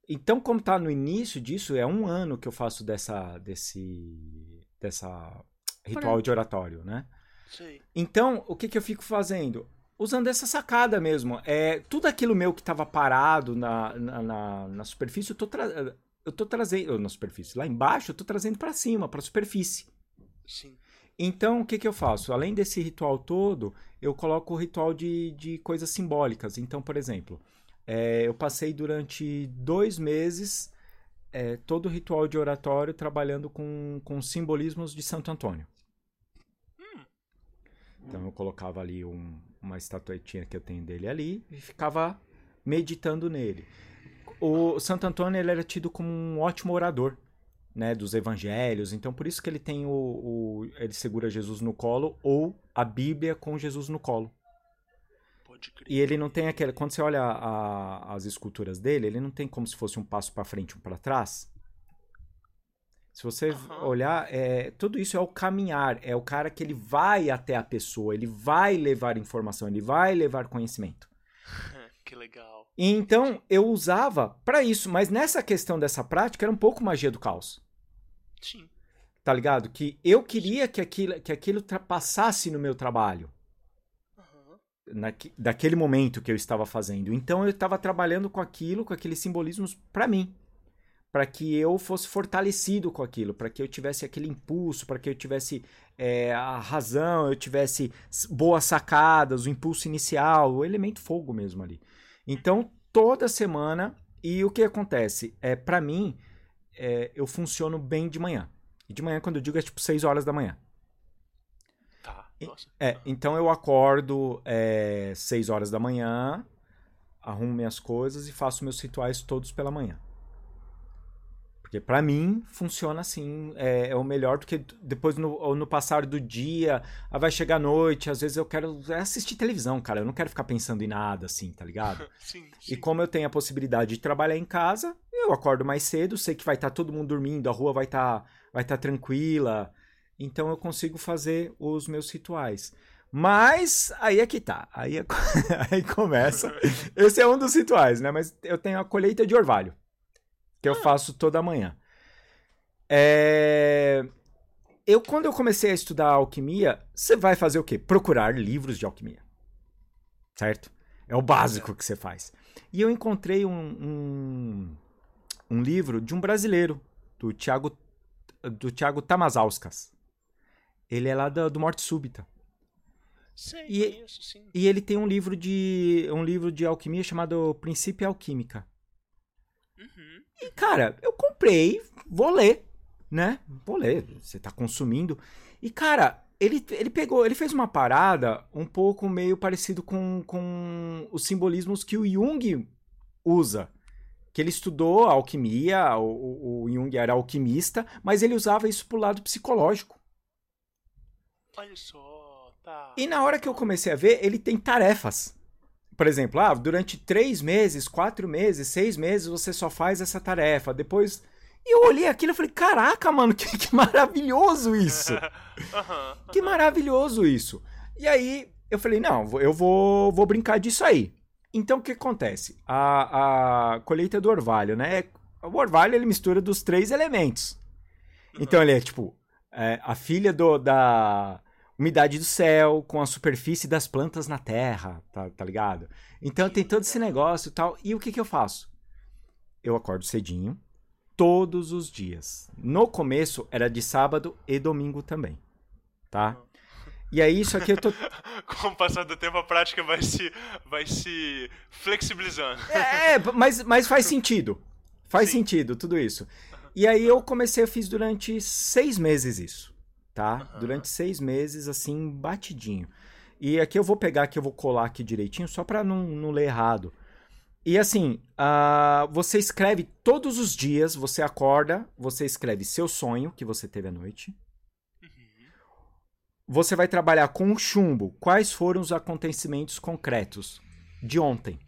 Então, como tá no início disso, é um ano que eu faço dessa, desse, dessa ritual de oratório, né? Sei. Então, o que, que eu fico fazendo? Usando essa sacada mesmo. É, tudo aquilo meu que estava parado na, na, na, na superfície, eu tô, eu tô trazendo. Na superfície, lá embaixo, eu tô trazendo para cima, para superfície. Sim. Então, o que, que eu faço? Além desse ritual todo, eu coloco o ritual de, de coisas simbólicas. Então, por exemplo, é, eu passei durante dois meses é, todo o ritual de oratório trabalhando com, com simbolismos de Santo Antônio. Então, eu colocava ali um- uma estatuetinha que eu tenho dele ali e ficava meditando nele. O Santo Antônio ele era tido como um ótimo orador né, dos evangelhos. Então, por isso que ele tem o, o- Ele segura Jesus no colo ou a Bíblia com Jesus no colo. E ele não tem aquele. Quando você olha a- as esculturas dele, ele não tem como se fosse um passo para frente, um para trás. Se você Aham. olhar, é, tudo isso é o caminhar, é o cara que ele vai até a pessoa, ele vai levar informação, ele vai levar conhecimento. que legal. E então eu usava para isso, mas nessa questão dessa prática era um pouco magia do caos. Sim. tá ligado? Que eu queria que aquilo, que aquilo passasse no meu trabalho, naque- daquele momento que eu estava fazendo. Então eu estava trabalhando com aquilo, com aqueles simbolismos para mim, para que eu fosse fortalecido com aquilo, para que eu tivesse aquele impulso, para que eu tivesse é, a razão, eu tivesse boas sacadas, o impulso inicial, o elemento fogo mesmo ali. Então toda semana e o que acontece é para mim é, eu funciono bem de manhã. E de manhã, quando eu digo, é tipo 6 horas da manhã. Tá. E-. É, então eu acordo é, 6 horas da manhã, arrumo minhas coisas e faço meus rituais todos pela manhã. Porque pra mim funciona assim, é, é o melhor, porque depois no, no passar do dia, ah, vai chegar a noite, às vezes eu quero assistir televisão, cara, eu não quero ficar pensando em nada assim, tá ligado? Sim, E sim. como eu tenho a possibilidade de trabalhar em casa, eu acordo mais cedo, sei que vai estar todo mundo dormindo, a rua vai estar vai tá tranquila. Então eu consigo fazer os meus rituais. Mas aí é que tá. Aí, é- aí começa. Esse é um dos rituais, né? Mas eu tenho a colheita de orvalho. Que eu faço toda manhã. É, Eu, quando eu comecei a estudar alquimia, você vai fazer o quê? Procurar livros de alquimia. Certo? É o básico que você faz. E eu encontrei um, um, um livro de um brasileiro, do Tiago do Thiago Tamazauskas. Ele é lá do, do Morte Súbita. Sei, E- conheço, sim. E ele tem um livro de um livro de alquimia chamado Princípio Alquímica. Uhum. E cara, eu comprei, vou ler, né? Vou ler, você tá consumindo. E cara, ele, ele pegou, ele fez uma parada um pouco meio parecido com, com os simbolismos que o Jung usa. Que ele estudou alquimia, o, o, o Jung era alquimista, mas ele usava isso pro lado psicológico. Olha só, tá. E na hora que eu comecei a ver, ele tem tarefas. Por exemplo, ah, durante três meses, quatro meses, seis meses, você só faz essa tarefa. Depois. E eu olhei aquilo e falei: caraca, mano, que, que maravilhoso isso! Que maravilhoso isso! E aí eu falei: não, eu vou, vou brincar disso aí. Então o que acontece? A, a colheita do orvalho, né? O orvalho ele mistura dos três elementos. Então ele é tipo é, a filha do, da umidade do céu com a superfície das plantas na terra, tá, tá ligado? Então tem todo esse negócio e tal. E o que que eu faço? Eu acordo cedinho, todos os dias. No começo era de sábado e domingo também, tá? E aí isso aqui eu tô Com o passar do tempo, a prática vai se, vai se flexibilizando. É, mas, mas faz sentido. Faz Sim. sentido tudo isso. E aí eu comecei, eu fiz durante seis meses isso, tá? Durante seis meses, assim, batidinho. E aqui eu vou pegar, aqui eu vou colar aqui direitinho, só pra não, não ler errado. E assim, ah, você escreve todos os dias, você acorda, você escreve seu sonho que você teve à noite. Você vai trabalhar com o chumbo. Quais foram os acontecimentos concretos de ontem?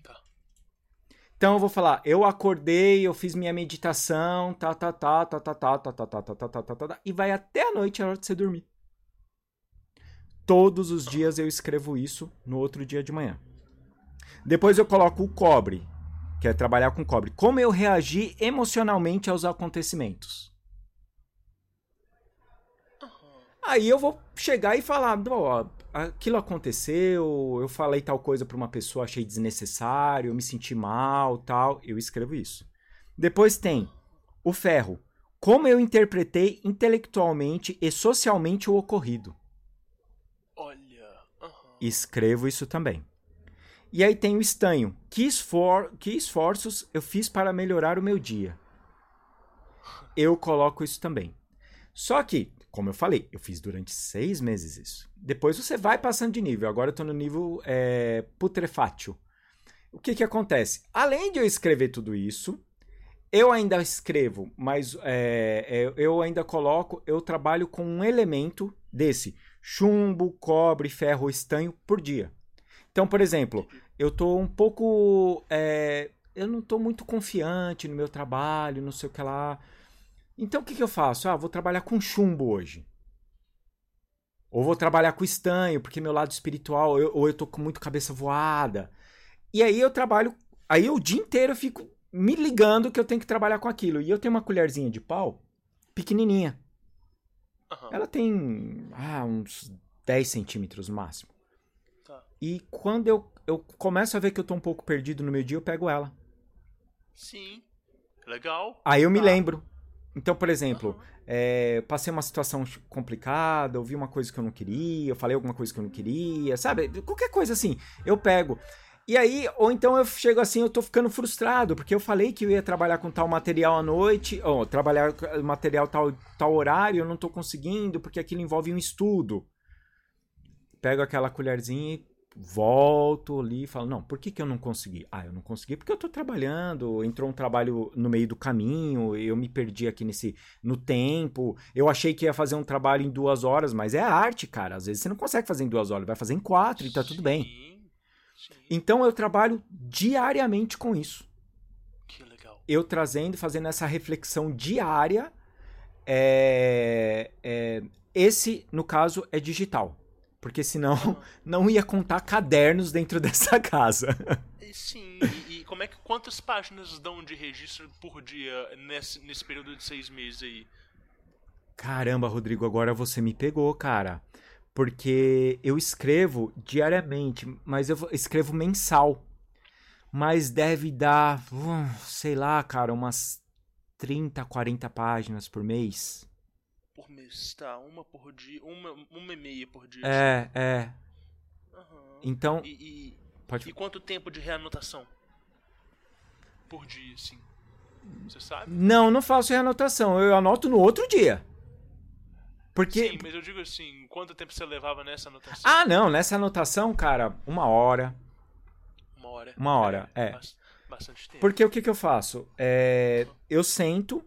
Então eu vou falar, eu acordei, eu fiz minha meditação, tá, tá, tá, tá, tá, tá, tá, tá, tá, tá, tá, tá, tá, tá, tá, e vai até a noite a hora de você dormir. Todos os dias eu escrevo isso no outro dia de manhã. Depois eu coloco o cobre, que é trabalhar com cobre. Como eu reagi emocionalmente aos acontecimentos. Aí eu vou chegar e falar, ó, aquilo aconteceu, eu falei tal coisa pra uma pessoa, achei desnecessário, eu me senti mal, tal, eu escrevo isso. Depois tem o ferro, como eu interpretei intelectualmente e socialmente o ocorrido. Olha. aham. Escrevo isso também. E aí tem o estanho, que, esfor que esforços eu fiz para melhorar o meu dia. Eu coloco isso também. Só que, como eu falei, eu fiz durante seis meses isso. Depois você vai passando de nível. Agora eu tô no nível é, putrefátil. O que que acontece? Além de eu escrever tudo isso, eu ainda escrevo, mas é, é, eu ainda coloco, eu trabalho com um elemento desse chumbo, cobre, ferro, estanho por dia. Então, por exemplo, eu tô um pouco. é, eu não tô muito confiante no meu trabalho, não sei o que lá. Então o que, que eu faço? Ah, vou trabalhar com chumbo hoje. Ou vou trabalhar com estanho, porque meu lado espiritual, eu- ou eu tô com muito cabeça voada. E aí eu trabalho. Aí o dia inteiro eu fico me ligando que eu tenho que trabalhar com aquilo. E eu tenho uma colherzinha de pau pequenininha. Aham. Ela tem ah, uns 10 centímetros no máximo. Tá. E quando eu, eu começo a ver que eu tô um pouco perdido no meu dia, eu pego ela. Sim. Legal. Aí eu me Tá. lembro. Então, por exemplo, é, passei uma situação complicada, ouvi uma coisa que eu não queria, eu falei alguma coisa que eu não queria, sabe? Qualquer coisa assim, eu pego. E aí, ou então eu chego assim, eu tô ficando frustrado, porque eu falei que eu ia trabalhar com tal material à noite, ou trabalhar com material tal, tal horário, eu não tô conseguindo, porque aquilo envolve um estudo. Pego aquela colherzinha e volto ali e falo, não, por que, que eu não consegui? Ah, eu não consegui porque eu tô trabalhando, entrou um trabalho no meio do caminho, eu me perdi aqui nesse, no tempo, eu achei que ia fazer um trabalho em duas horas, mas é arte, cara, às vezes você não consegue fazer em duas horas, vai fazer em quatro e tá tudo bem. Sim. Então eu trabalho diariamente com isso. Que legal. Eu trazendo, fazendo essa reflexão diária, é, é, esse, no caso, é digital. Porque senão não ia contar cadernos dentro dessa casa. Sim, e, e como é que quantas páginas dão de registro por dia nesse, nesse período de seis meses aí? Caramba, Rodrigo, agora você me pegou, cara. Porque eu escrevo diariamente, mas eu escrevo mensal. Mas deve dar, uh, sei lá, cara, umas 30, 40 páginas por mês. Por mês, tá? Uma por dia, uma, uma e meia por dia. É, é. Aham. Então, E, e, pode e quanto tempo de reanotação? Por dia, sim. Você sabe? Não, não faço reanotação. Eu anoto no outro dia. Porque. Sim, mas eu digo assim, quanto tempo você levava nessa anotação? Ah, não, nessa anotação, cara, uma hora. Uma hora. Uma hora, é. bas- Bastante tempo. Porque o que, que eu faço? É, eu sento.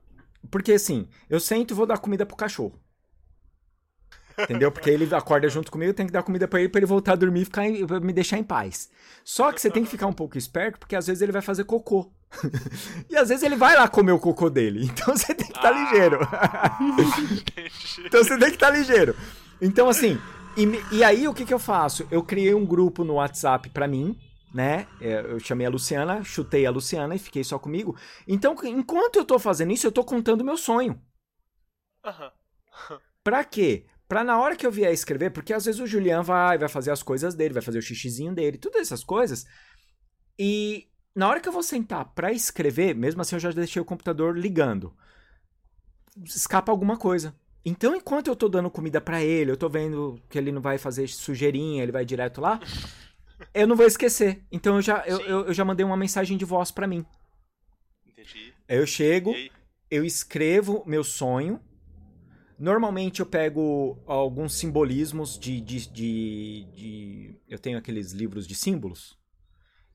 Porque assim, eu sento e vou dar comida pro cachorro. Entendeu? Porque ele acorda junto comigo, eu tenho que dar comida pra ele pra ele voltar a dormir e ficar em- me deixar em paz. Só que você tem que ficar um pouco esperto, porque às vezes ele vai fazer cocô. e às vezes ele vai lá comer o cocô dele. Então você tem que estar ligeiro. Entendi. Então você tem que estar ligeiro. Então, assim, e, e aí o que, que eu faço? Eu criei um grupo no WhatsApp pra mim, né? É, Eu chamei a Luciana, chutei a Luciana e fiquei só comigo. Então, enquanto eu tô fazendo isso, eu tô contando meu sonho. Aham. Pra quê? Pra na hora que eu vier escrever, porque às vezes o Julian vai, vai fazer as coisas dele, vai fazer o xixizinho dele, todas essas coisas. E na hora que eu vou sentar pra escrever, mesmo assim eu já deixei o computador ligando. Escapa alguma coisa. Então, enquanto eu tô dando comida pra ele, eu tô vendo que ele não vai fazer sujeirinha, ele vai direto lá, eu não vou esquecer. Então eu já, eu, eu, eu já mandei uma mensagem de voz pra mim. Entendi. Aí eu chego, eu escrevo meu sonho. Normalmente eu pego alguns simbolismos de, de, de, de- Eu tenho aqueles livros de símbolos.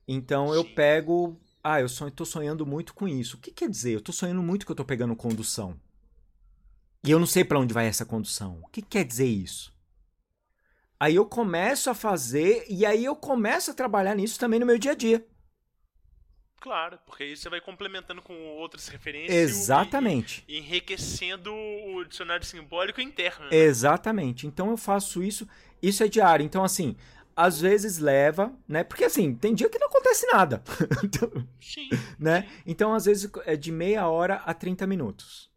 Então eu Sim. pego. Ah, eu sonho, tô sonhando muito com isso. O que quer dizer? Eu tô sonhando muito que eu tô pegando condução. E eu não sei pra onde vai essa condução. O que quer dizer isso? Aí eu começo a fazer e aí eu começo a trabalhar nisso também no meu dia a dia. Claro, porque aí você vai complementando com outras referências. Exatamente. E, e enriquecendo o dicionário simbólico interno. né? Exatamente. Então eu faço isso. Isso é diário. Então, assim, às vezes leva, né? Porque assim, tem dia que não acontece nada. Então, Sim. né? Então, às vezes, é de meia hora a 30 minutos.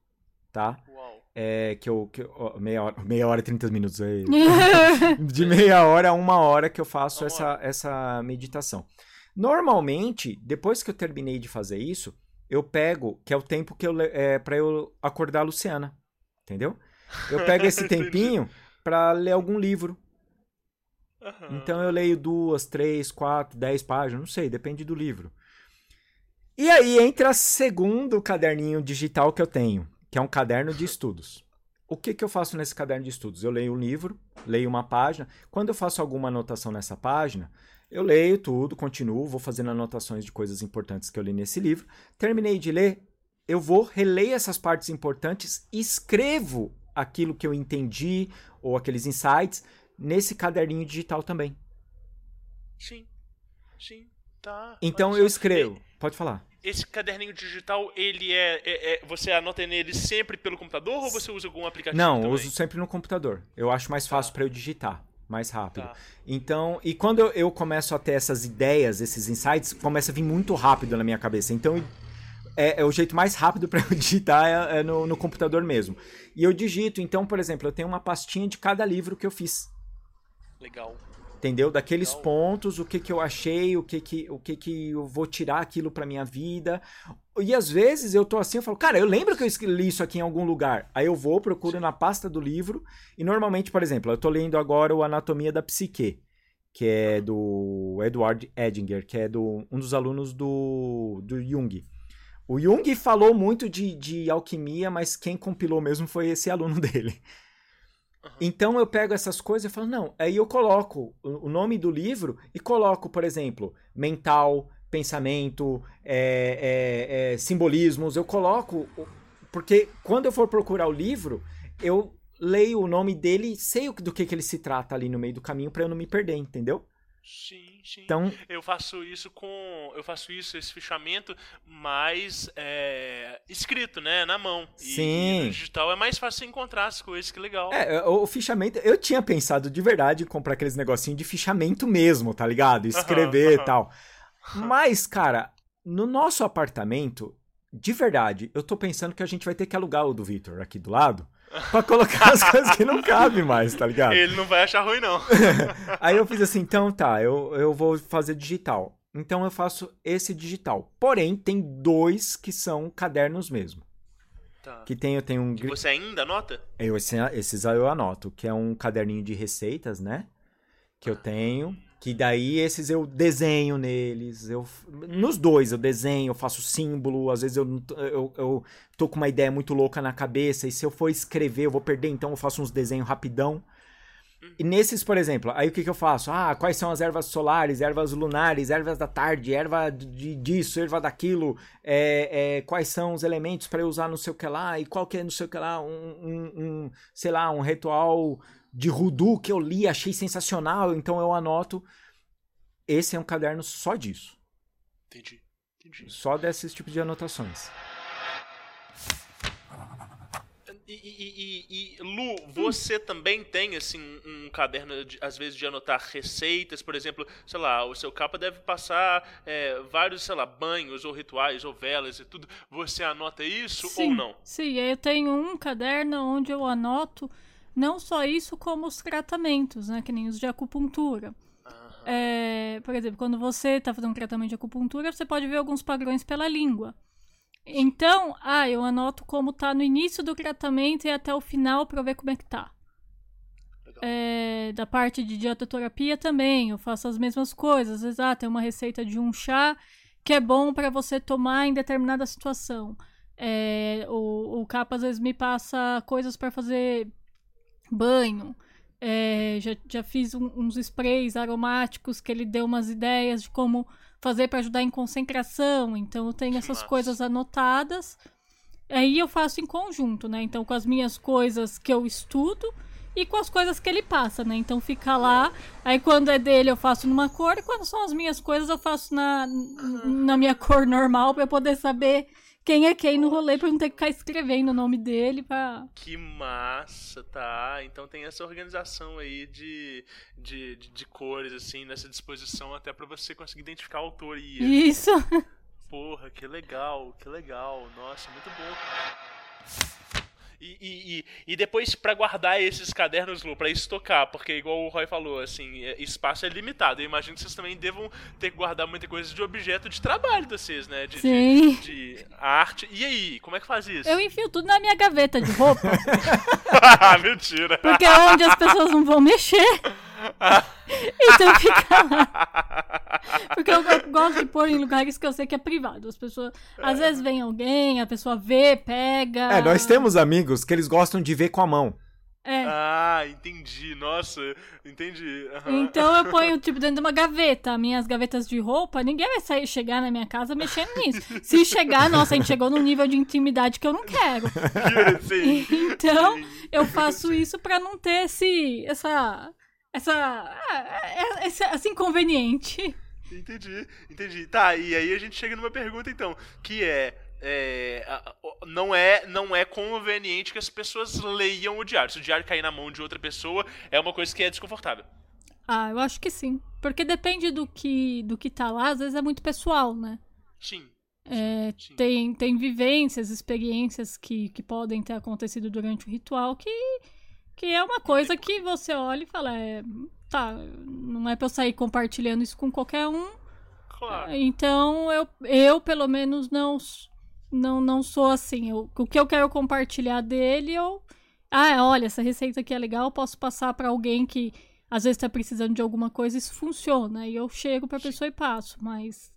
Tá? Uau. É que eu. Que, eu- meia, hora, meia hora e 30 minutos aí. de meia hora a uma hora que eu faço Uma essa, essa meditação. Normalmente, depois que eu terminei de fazer isso, eu pego, que é o tempo que eu é, para eu acordar a Luciana. Entendeu? Eu pego esse tempinho pra ler algum livro. Aham. Então eu leio duas, três, quatro, dez páginas, não sei, depende do livro. E aí entra segundo caderninho digital que eu tenho, que é um caderno de estudos. O que, que eu faço nesse caderno de estudos? Eu leio um livro, leio uma página. Quando eu faço alguma anotação nessa página, eu leio tudo, continuo, vou fazendo anotações de coisas importantes que eu li nesse livro. Terminei de ler, eu vou, releio essas partes importantes, escrevo aquilo que eu entendi ou aqueles insights nesse caderninho digital também. Sim. Sim. Tá. Então eu escrevo. Pode falar. Esse caderninho digital, ele é, é- é- Você anota nele sempre pelo computador ou você usa algum aplicativo? Não, eu também? uso sempre no computador. Eu acho mais fácil Tá. para eu digitar, mais rápido. Tá. Então, e quando eu, eu começo a ter essas ideias, esses insights, começa a vir muito rápido na minha cabeça. Então, é, é o jeito mais rápido para eu digitar é, é no, no computador mesmo. E eu digito, então, por exemplo, eu tenho uma pastinha de cada livro que eu fiz. Legal. Entendeu? Daqueles pontos, o que que eu achei, o que que, o que, que eu vou tirar aquilo pra minha vida. E às vezes eu tô assim, eu falo, cara, eu lembro que eu li isso aqui em algum lugar. Aí eu vou, procuro na pasta do livro. E normalmente, por exemplo, eu tô lendo agora o Anatomia da Psique, que é do Edward Edinger, que é do, um dos alunos do, do Jung. O Jung falou muito de, de alquimia, mas quem compilou mesmo foi esse aluno dele. Então eu pego essas coisas e falo, não, aí eu coloco o nome do livro e coloco, por exemplo, mental, pensamento, é, é, é, simbolismos, eu coloco, porque quando eu for procurar o livro, eu leio o nome dele sei do que, que ele se trata ali no meio do caminho para eu não me perder, entendeu? Sim, sim. Então, Eu faço isso com. Eu faço isso, esse fichamento, mais é, escrito, né? Na mão. Sim. E digital é mais fácil encontrar as coisas, que legal. é, o fichamento, eu tinha pensado de verdade em comprar aqueles negocinhos de fichamento mesmo, tá ligado? Escrever e aham. tal. Mas, cara, no nosso apartamento, de verdade, eu tô pensando que a gente vai ter que alugar o do Victor aqui do lado pra colocar as coisas que não cabem mais, tá ligado? Ele não vai achar ruim, não. Aí eu fiz assim, então tá, eu, eu vou fazer digital. Então eu faço esse digital. Porém, tem dois que são cadernos mesmo. Tá. Que tem, eu tenho um. Que você ainda anota? Eu, esse- esses aí eu anoto, que é um caderninho de receitas, né? Que eu tenho. Que daí esses eu desenho neles. Eu, nos dois eu desenho, eu faço símbolo. Às vezes eu, eu, eu tô com uma ideia muito louca na cabeça. E se eu for escrever, eu vou perder, então eu faço uns desenhos rapidão. E nesses, por exemplo, aí o que, que eu faço? Ah, quais são as ervas solares, ervas lunares, ervas da tarde, erva de, disso, erva daquilo, é, é, quais são os elementos para eu usar não sei o que lá, e qual que é não sei o que lá, um, um- um, sei lá, um ritual de Rudu que eu li, achei sensacional, então eu anoto. Esse é um caderno só disso, Entendi. Entendi. só desses tipos de anotações. E, e- e- e, Lu, você também tem, assim, um caderno, de- às vezes, de anotar receitas, por exemplo, sei lá, o seu capa deve passar é, vários, sei lá, banhos, ou rituais, ou velas e tudo. Você anota isso ou não? Sim, eu tenho um caderno onde eu anoto não só isso, como os tratamentos, né? Que nem os de acupuntura. É, por exemplo, quando você está fazendo um tratamento de acupuntura, você pode ver alguns padrões pela língua. Então, ah, eu anoto como tá no início do tratamento e até o final para ver como é que tá. É, da parte de dietoterapia também, eu faço as mesmas coisas. Às vezes, ah, tem uma receita de um chá que é bom para você tomar em determinada situação. É, o, o capa às vezes me passa coisas para fazer banho. É, já, já fiz um- uns sprays aromáticos que ele deu umas ideias de como fazer para ajudar em concentração. Então eu tenho essas massa. coisas anotadas. Aí eu faço em conjunto, né? Então com as minhas coisas que eu estudo e com as coisas que ele passa, né? Então fica lá. Aí quando é dele eu faço numa cor e quando são as minhas coisas eu faço na, na minha cor normal para poder saber quem é quem no rolê pra eu não ter que ficar escrevendo o nome dele pra. Que massa, tá? Então tem essa organização aí de, de, de, de cores, assim, nessa disposição até pra você conseguir identificar a autoria. Isso. Porra, que legal, que legal. Nossa, muito bom. E, e, e, depois pra guardar esses cadernos, Lu, pra estocar, porque igual o Roy falou, assim, é- espaço é limitado. Eu imagino que vocês também devam ter que guardar muita coisa de objeto de trabalho de vocês, né? De, de- Sim. de arte. E aí, como é que faz isso? Eu enfio tudo na minha gaveta de roupa, Mentira. porque é onde as pessoas não vão mexer. Então fica lá. Porque eu, eu gosto de pôr em lugares que eu sei que é privado. As pessoas. Às vezes vem alguém, a pessoa vê, pega. É, nós temos amigos que eles gostam de ver com a mão. É. Ah, entendi. Nossa, entendi. Aham. Então eu ponho, tipo, dentro de uma gaveta. Minhas gavetas de roupa, ninguém vai sair, chegar na minha casa mexendo nisso. Se chegar, nossa, a gente chegou num nível de intimidade que eu não quero. Sim. Então, Sim. eu faço isso pra não ter esse. essa. Essa. ah, esse, esse inconveniente. Entendi, entendi. Tá, e aí a gente chega numa pergunta então, que é. é, não é não é conveniente que as pessoas leiam o diário. Se o diário cair na mão de outra pessoa, é uma coisa que é desconfortável. Ah, eu acho que sim. Porque depende do que, do que tá lá, às vezes é muito pessoal, né? Sim. É, sim. tem, tem vivências, experiências que, que podem ter acontecido durante o ritual que, que é uma coisa que você olha e fala, é, tá, não é pra eu sair compartilhando isso com qualquer um. Claro. Então eu, eu pelo menos não, não, não sou assim. Eu- o que eu quero compartilhar dele, eu. Ah, olha, essa receita aqui é legal, eu posso passar pra alguém que às vezes tá precisando de alguma coisa, isso funciona. E eu chego pra pessoa e passo, mas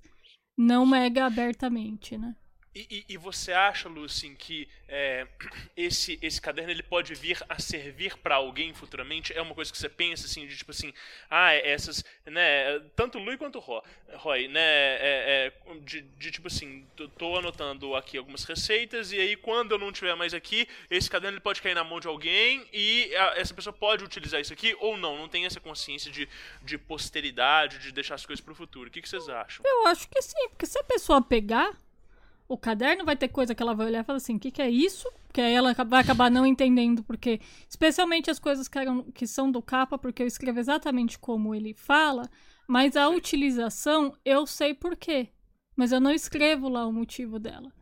não mega abertamente, né? E, e, e, você acha, Lucien, que é, esse, esse caderno ele pode vir a servir para alguém futuramente? É uma coisa que você pensa assim, de tipo assim, ah, essas, né, tanto Lui quanto Roy, Roy né, é, é, de, de, tipo assim, tô anotando aqui algumas receitas e aí quando eu não tiver mais aqui, esse caderno ele pode cair na mão de alguém e a, essa pessoa pode utilizar isso aqui ou não, não tem essa consciência de, de posteridade, de deixar as coisas para o futuro. O que, que vocês acham? Eu acho que sim, porque se a pessoa pegar o caderno vai ter coisa que ela vai olhar e falar assim, o que, que é isso? Que aí ela vai acabar não entendendo, porque, especialmente as coisas que, eram, que são do capa, porque eu escrevo exatamente como ele fala, mas a utilização eu sei por quê. Mas eu não escrevo lá o motivo dela.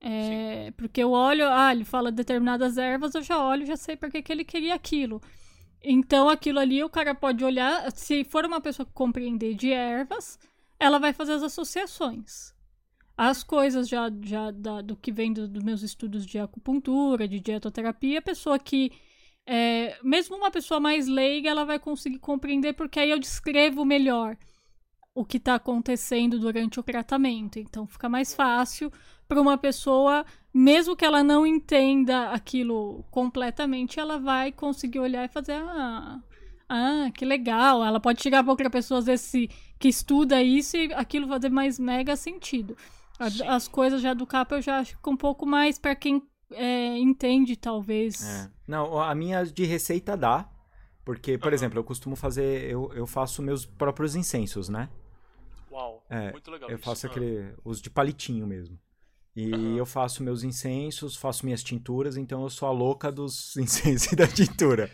É, porque eu olho, ah, ele fala determinadas ervas, eu já olho, já sei por que, que ele queria aquilo. Então, aquilo ali o cara pode olhar, se for uma pessoa que compreender de ervas, ela vai fazer as associações as coisas já, já da, do que vem dos do meus estudos de acupuntura, de dietoterapia, a pessoa que. É, mesmo uma pessoa mais leiga, ela vai conseguir compreender, porque aí eu descrevo melhor o que está acontecendo durante o tratamento. Então fica mais fácil para uma pessoa, mesmo que ela não entenda aquilo completamente, ela vai conseguir olhar e fazer. Ah, ah que legal. Ela pode chegar para outra pessoa, às vezes, que estuda isso e aquilo fazer mais mega sentido. As coisas já do capa eu já acho um pouco mais para quem é, entende, talvez. É. Não, a minha de receita dá. Porque, por uhum. exemplo, eu costumo fazer. Eu, eu faço meus próprios incensos, né? Uau, é, muito legal. Eu isso. faço aquele. Os de palitinho mesmo. E uhum. eu faço meus incensos, faço minhas tinturas, então eu sou a louca dos incensos e da tintura.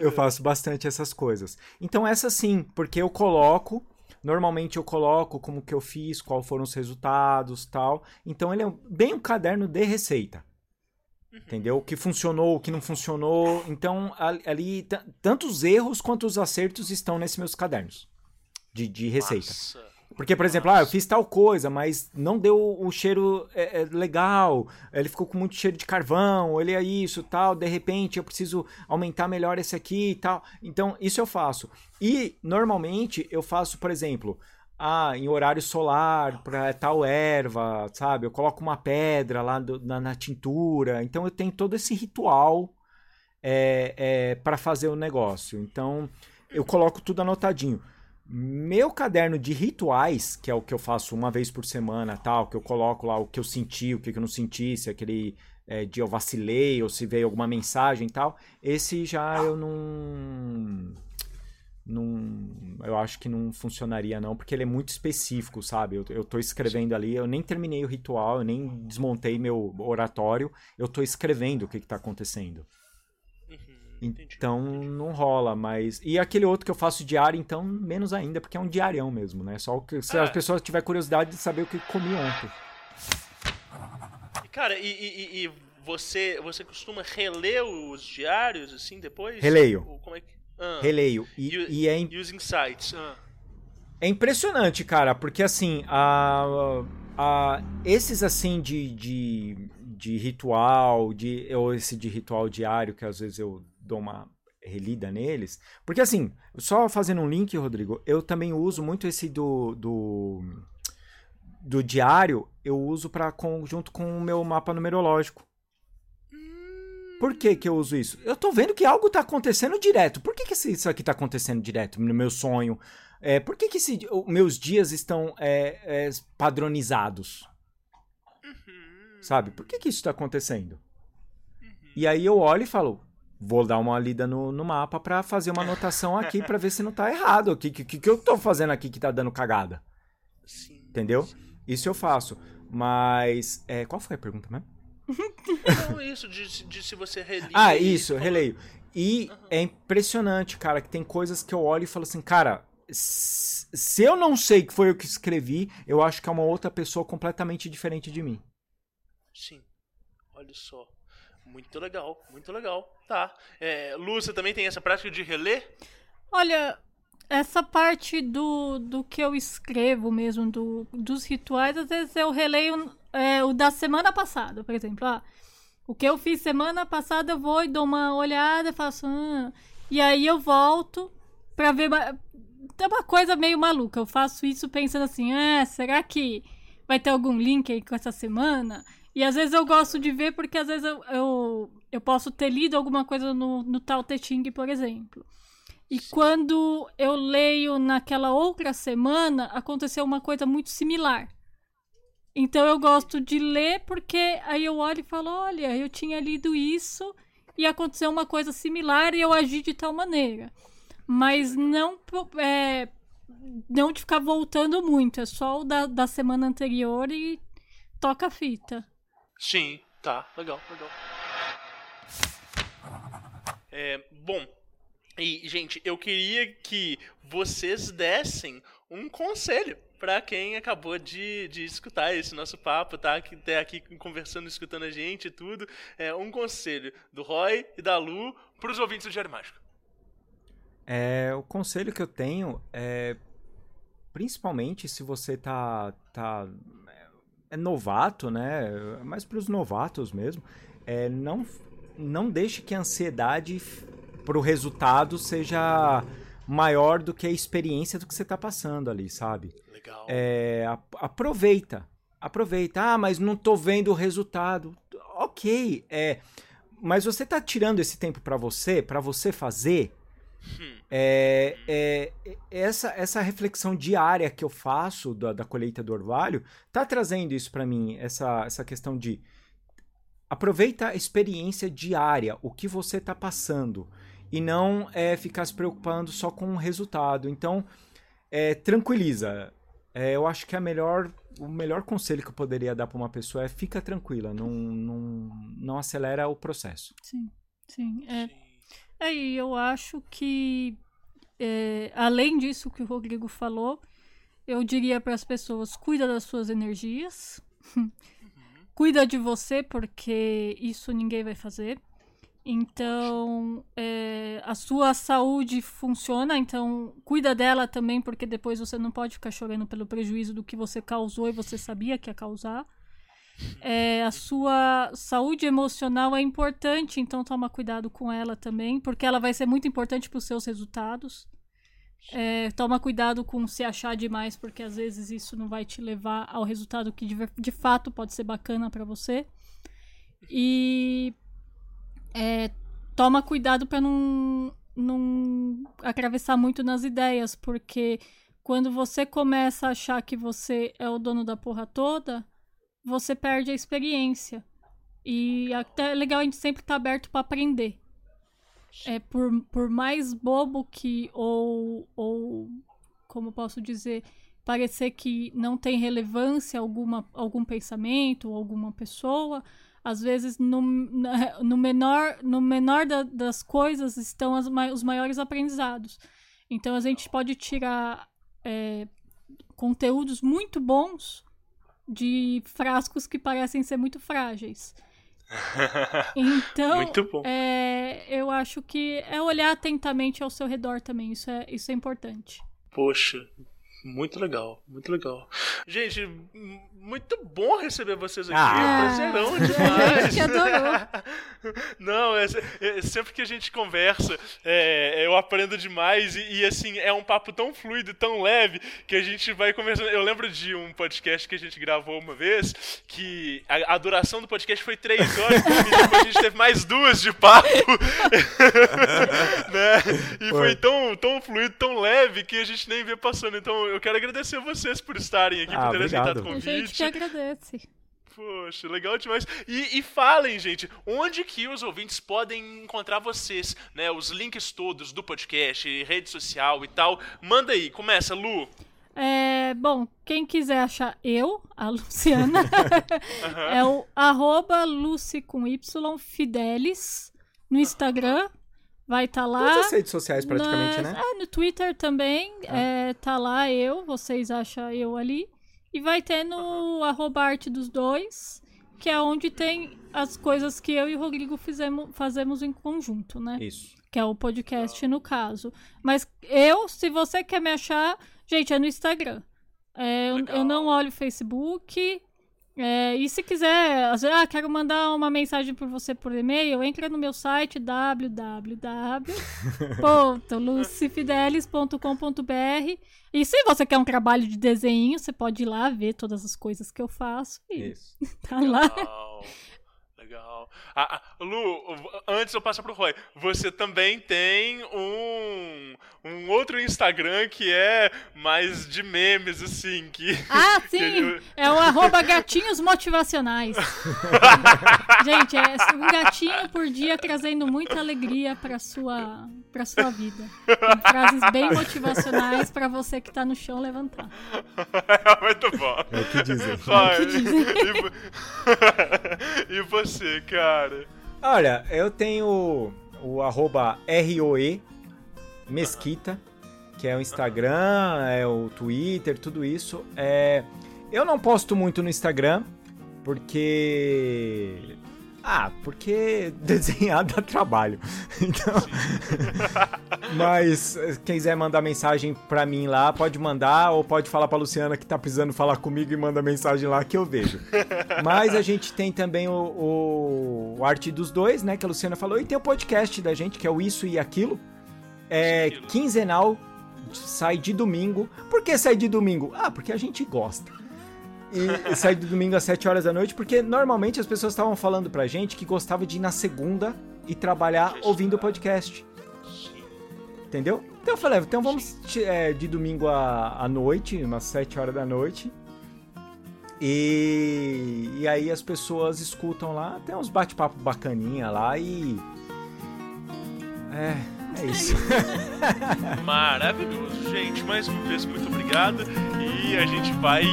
eu faço bastante essas coisas. Então, essa sim, porque eu coloco Normalmente eu coloco como que eu fiz, qual foram os resultados, tal. Então ele é bem um caderno de receita. Uhum. Entendeu? O que funcionou, o que não funcionou. Então, ali, tanto os erros quanto os acertos estão nesses meus cadernos de, de receita. Nossa. Porque, por exemplo, ah, eu fiz tal coisa, mas não deu o cheiro é, é, legal, ele ficou com muito cheiro de carvão, ele é isso, tal, de repente eu preciso aumentar melhor esse aqui e tal. Então, isso eu faço. E, normalmente, eu faço, por exemplo, ah, em horário solar, para tal erva, sabe? Eu coloco uma pedra lá do, na, na, tintura. Então, eu tenho todo esse ritual é, é para fazer o negócio. Então, eu coloco tudo anotadinho. Meu caderno de rituais, que é o que eu faço uma vez por semana, tal, que eu coloco lá o que eu senti, o que eu não senti, se aquele é, dia eu vacilei ou se veio alguma mensagem e tal, esse já eu não não, eu acho que não funcionaria não, porque ele é muito específico, sabe? Eu, eu tô escrevendo ali, eu nem terminei o ritual, eu nem desmontei meu oratório, eu tô escrevendo o que que tá acontecendo. Então não rola, mas. E aquele outro que eu faço diário, então, menos ainda, porque é um diarião mesmo, né? Só que se é. as pessoas tiverem curiosidade de saber o que comi ontem. Cara, e, e, e, você, você costuma reler os diários, assim, depois? Releio. Como é que... Ah. Releio. E, e, e é. E os insights. Ah. É impressionante, cara, porque assim, a, a, esses assim de, de, de ritual, de, ou esse de ritual diário, que às vezes eu dou uma relida neles. Porque assim, só fazendo um link, Rodrigo, eu também uso muito esse do, do, do diário, eu uso para junto com o meu mapa numerológico. Por que, que eu uso isso? Eu tô vendo que algo tá acontecendo direto. Por que, que isso aqui tá acontecendo direto no meu sonho? É, por que, que esse, meus dias estão é, é, padronizados? Uhum. Sabe? Por que, que isso tá acontecendo? Uhum. E aí eu olho e falo, vou dar uma lida no, no mapa para fazer uma anotação aqui para ver se não tá errado. O que, que, que eu tô fazendo aqui que tá dando cagada? Sim, Entendeu? Sim. Isso eu faço. Mas. É, qual foi a pergunta mesmo? Não, isso, de, de se você relia. Ah, isso, releio. E uhum. é impressionante, cara, que tem coisas que eu olho e falo assim, cara, se eu não sei que foi eu que escrevi, eu acho que é uma outra pessoa completamente diferente de mim. Sim. Olha só. Muito legal, muito legal. Tá. É, Lu, você também tem essa prática de reler? Olha, essa parte do, do que eu escrevo mesmo, do, dos rituais, às vezes eu releio é, o da semana passada, por exemplo. Ah, o que eu fiz semana passada, eu vou e dou uma olhada, faço. Ah, e aí eu volto pra ver. É uma coisa meio maluca. Eu faço isso pensando assim: ah, será que vai ter algum link aí com essa semana. E às vezes eu gosto de ver porque às vezes eu, eu, eu posso ter lido alguma coisa no, no Tao Te Ching, por exemplo. E quando eu leio naquela outra semana, aconteceu uma coisa muito similar. Então eu gosto de ler porque aí eu olho e falo: olha, eu tinha lido isso e aconteceu uma coisa similar e eu agi de tal maneira. Mas não, é, não de ficar voltando muito, é só o da, da semana anterior e toca a fita. Sim, tá, legal, legal. É, bom, e gente, eu queria que vocês dessem um conselho para quem acabou de, de escutar esse nosso papo, tá? Que tá aqui conversando, escutando a gente e tudo. É um conselho do Roy e da Lu para os ouvintes do Diário Mágico. É, o conselho que eu tenho é principalmente se você tá tá é novato, né? Mas para os novatos mesmo, é, não não deixe que a ansiedade para o resultado seja maior do que a experiência do que você está passando ali, sabe? Legal. É, aproveita, aproveita. Ah, mas não tô vendo o resultado. Ok, é, mas você está tirando esse tempo para você, para você fazer. Hum. É, é, essa, essa reflexão diária que eu faço da, da colheita do orvalho tá trazendo isso para mim, essa, essa questão de aproveita a experiência diária, o que você está passando e não é, ficar se preocupando só com o resultado. Então, é, tranquiliza. É, eu acho que a melhor, o melhor conselho que eu poderia dar para uma pessoa é fica tranquila, não, não, não acelera o processo. Sim, sim. É, é e eu acho que, é, além disso que o Rodrigo falou, eu diria para as pessoas: cuida das suas energias, cuida de você, porque isso ninguém vai fazer. Então, é, a sua saúde funciona, então cuida dela também, porque depois você não pode ficar chorando pelo prejuízo do que você causou e você sabia que ia causar. É, a sua saúde emocional é importante, então toma cuidado com ela também, porque ela vai ser muito importante para os seus resultados. É, toma cuidado com se achar demais, porque às vezes isso não vai te levar ao resultado que de, de fato pode ser bacana para você. E é, toma cuidado para não, não atravessar muito nas ideias, porque quando você começa a achar que você é o dono da porra toda, você perde a experiência. E até é legal a gente sempre estar tá aberto para aprender. É por, por mais bobo que ou ou como posso dizer, parecer que não tem relevância alguma algum pensamento alguma pessoa, às vezes no, no menor, no menor da, das coisas estão as, os maiores aprendizados. Então a gente pode tirar é, conteúdos muito bons de frascos que parecem ser muito frágeis. Então, é, eu acho que é olhar atentamente ao seu redor também. Isso é, isso é importante. Poxa, muito legal, muito legal. Gente, muito bom receber vocês aqui. Ah. Prazerão demais. A gente adorou. Não, é, é, sempre que a gente conversa, é, eu aprendo demais e, e, assim, é um papo tão fluido, tão leve, que a gente vai conversando. Eu lembro de um podcast que a gente gravou uma vez, que a, a duração do podcast foi três horas, e depois a gente teve mais duas de papo. né? E foi tão, tão fluido, tão leve, que a gente nem vê passando. Então, eu quero agradecer a vocês por estarem aqui, ah, por terem obrigado. aceitado o convite. A gente que agradece. Poxa, legal demais. E, e, falem, gente, onde que os ouvintes podem encontrar vocês, né? Os links todos do podcast, rede social e tal. Manda aí, começa, Lu. É, bom, quem quiser achar eu, a Luciana, uhum. é o arroba Lucy com Y Fidelis no Instagram. Vai estar tá lá. Todas as redes sociais, praticamente, nas, né? É, no Twitter também. Ah. É, tá lá eu, vocês acham eu ali. E vai ter no arroba arte dos dois, que é onde tem as coisas que eu e o Rodrigo fizemos, fazemos em conjunto, né? Isso. Que é o podcast, no caso. Mas eu, se você quer me achar, gente, é no Instagram. É, eu, eu, não olho Facebook. É, e se quiser, vezes, ah, quero mandar uma mensagem por você por e-mail, entra no meu site www.lucifidelis.com.br e se você quer um trabalho de desenho, você pode ir lá ver todas as coisas que eu faço. E Isso. tá lá. Legal. Ah, ah, Lu, antes eu passo pro Roy. Você também tem um, um outro Instagram que é mais de memes, assim, que. Ah, que sim! ele- É o arroba gatinhos motivacionais. Gente, é um gatinho por dia trazendo muita alegria pra sua, pra sua vida. Com frases bem motivacionais pra você que tá no chão levantar. Muito bom. É o que dizem. Roy, que dizem. e e você, cara? Olha, eu tenho o arroba ROE Mesquita, que é o Instagram, é o Twitter, tudo isso. É, eu não posto muito no Instagram, porque. Ah, porque desenhar dá trabalho. Então. Mas quem quiser mandar mensagem pra mim lá, pode mandar, ou pode falar pra Luciana que tá precisando falar comigo e manda mensagem lá que eu vejo. Mas a gente tem também o, o, o Arte dos Dois, né? Que a Luciana falou, e tem o podcast da gente, que é o Isso e Aquilo. É Isso e Aquilo. quinzenal, sai de domingo. Por que sai de domingo? Ah, porque a gente gosta. E sai de domingo às 7 horas da noite, porque normalmente as pessoas estavam falando pra gente que gostava de ir na segunda e trabalhar ouvindo o podcast. Entendeu? Então eu falei, então vamos é, de domingo à, à noite, umas 7 horas da noite. E, e aí as pessoas escutam lá, tem uns bate-papo bacaninha lá e. É, é isso. Maravilhoso, gente. Mais uma vez, muito obrigado. E a gente vai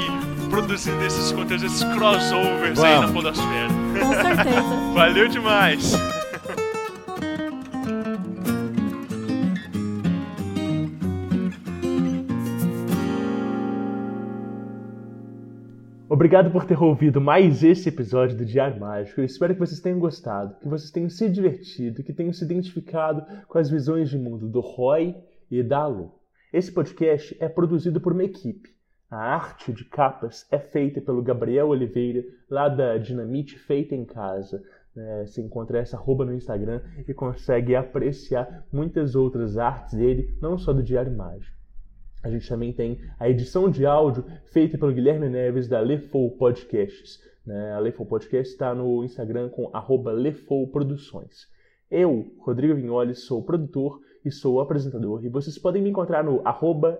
produzindo esses conteúdos, esses crossovers aí na. Podosfera. Com certeza. Valeu demais! Obrigado por ter ouvido mais esse episódio do Diário Mágico. Eu espero que vocês tenham gostado, que vocês tenham se divertido, que tenham se identificado com as visões de mundo do Roy e da Lu. Esse podcast é produzido por uma equipe. A arte de capas é feita pelo Gabriel Oliveira, lá da Dinamite Feita em Casa. né? Você encontra essa arroba no Instagram e consegue apreciar muitas outras artes dele, não só do Diário Mágico. A gente também tem a edição de áudio feita pelo Guilherme Neves da Lefou Podcasts. né? A Lefou Podcast está no Instagram com arroba Lefou Produções. Eu, Rodrigo Vignoli, sou produtor e sou apresentador. E vocês podem me encontrar no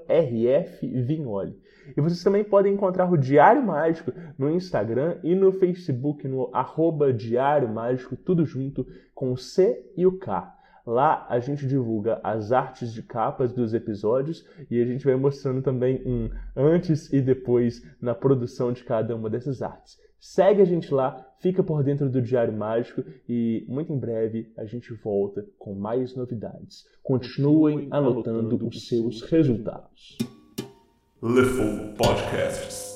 rfvignoli. E vocês também podem encontrar o Diário Mágico no Instagram e no Facebook no Diário Mágico, tudo junto com o C e o K. Lá a gente divulga as artes de capas dos episódios e a gente vai mostrando também um antes e depois na produção de cada uma dessas artes. Segue a gente lá, fica por dentro do Diário Mágico e muito em breve a gente volta com mais novidades. Continuem anotando os seus resultados. Lefou Podcasts.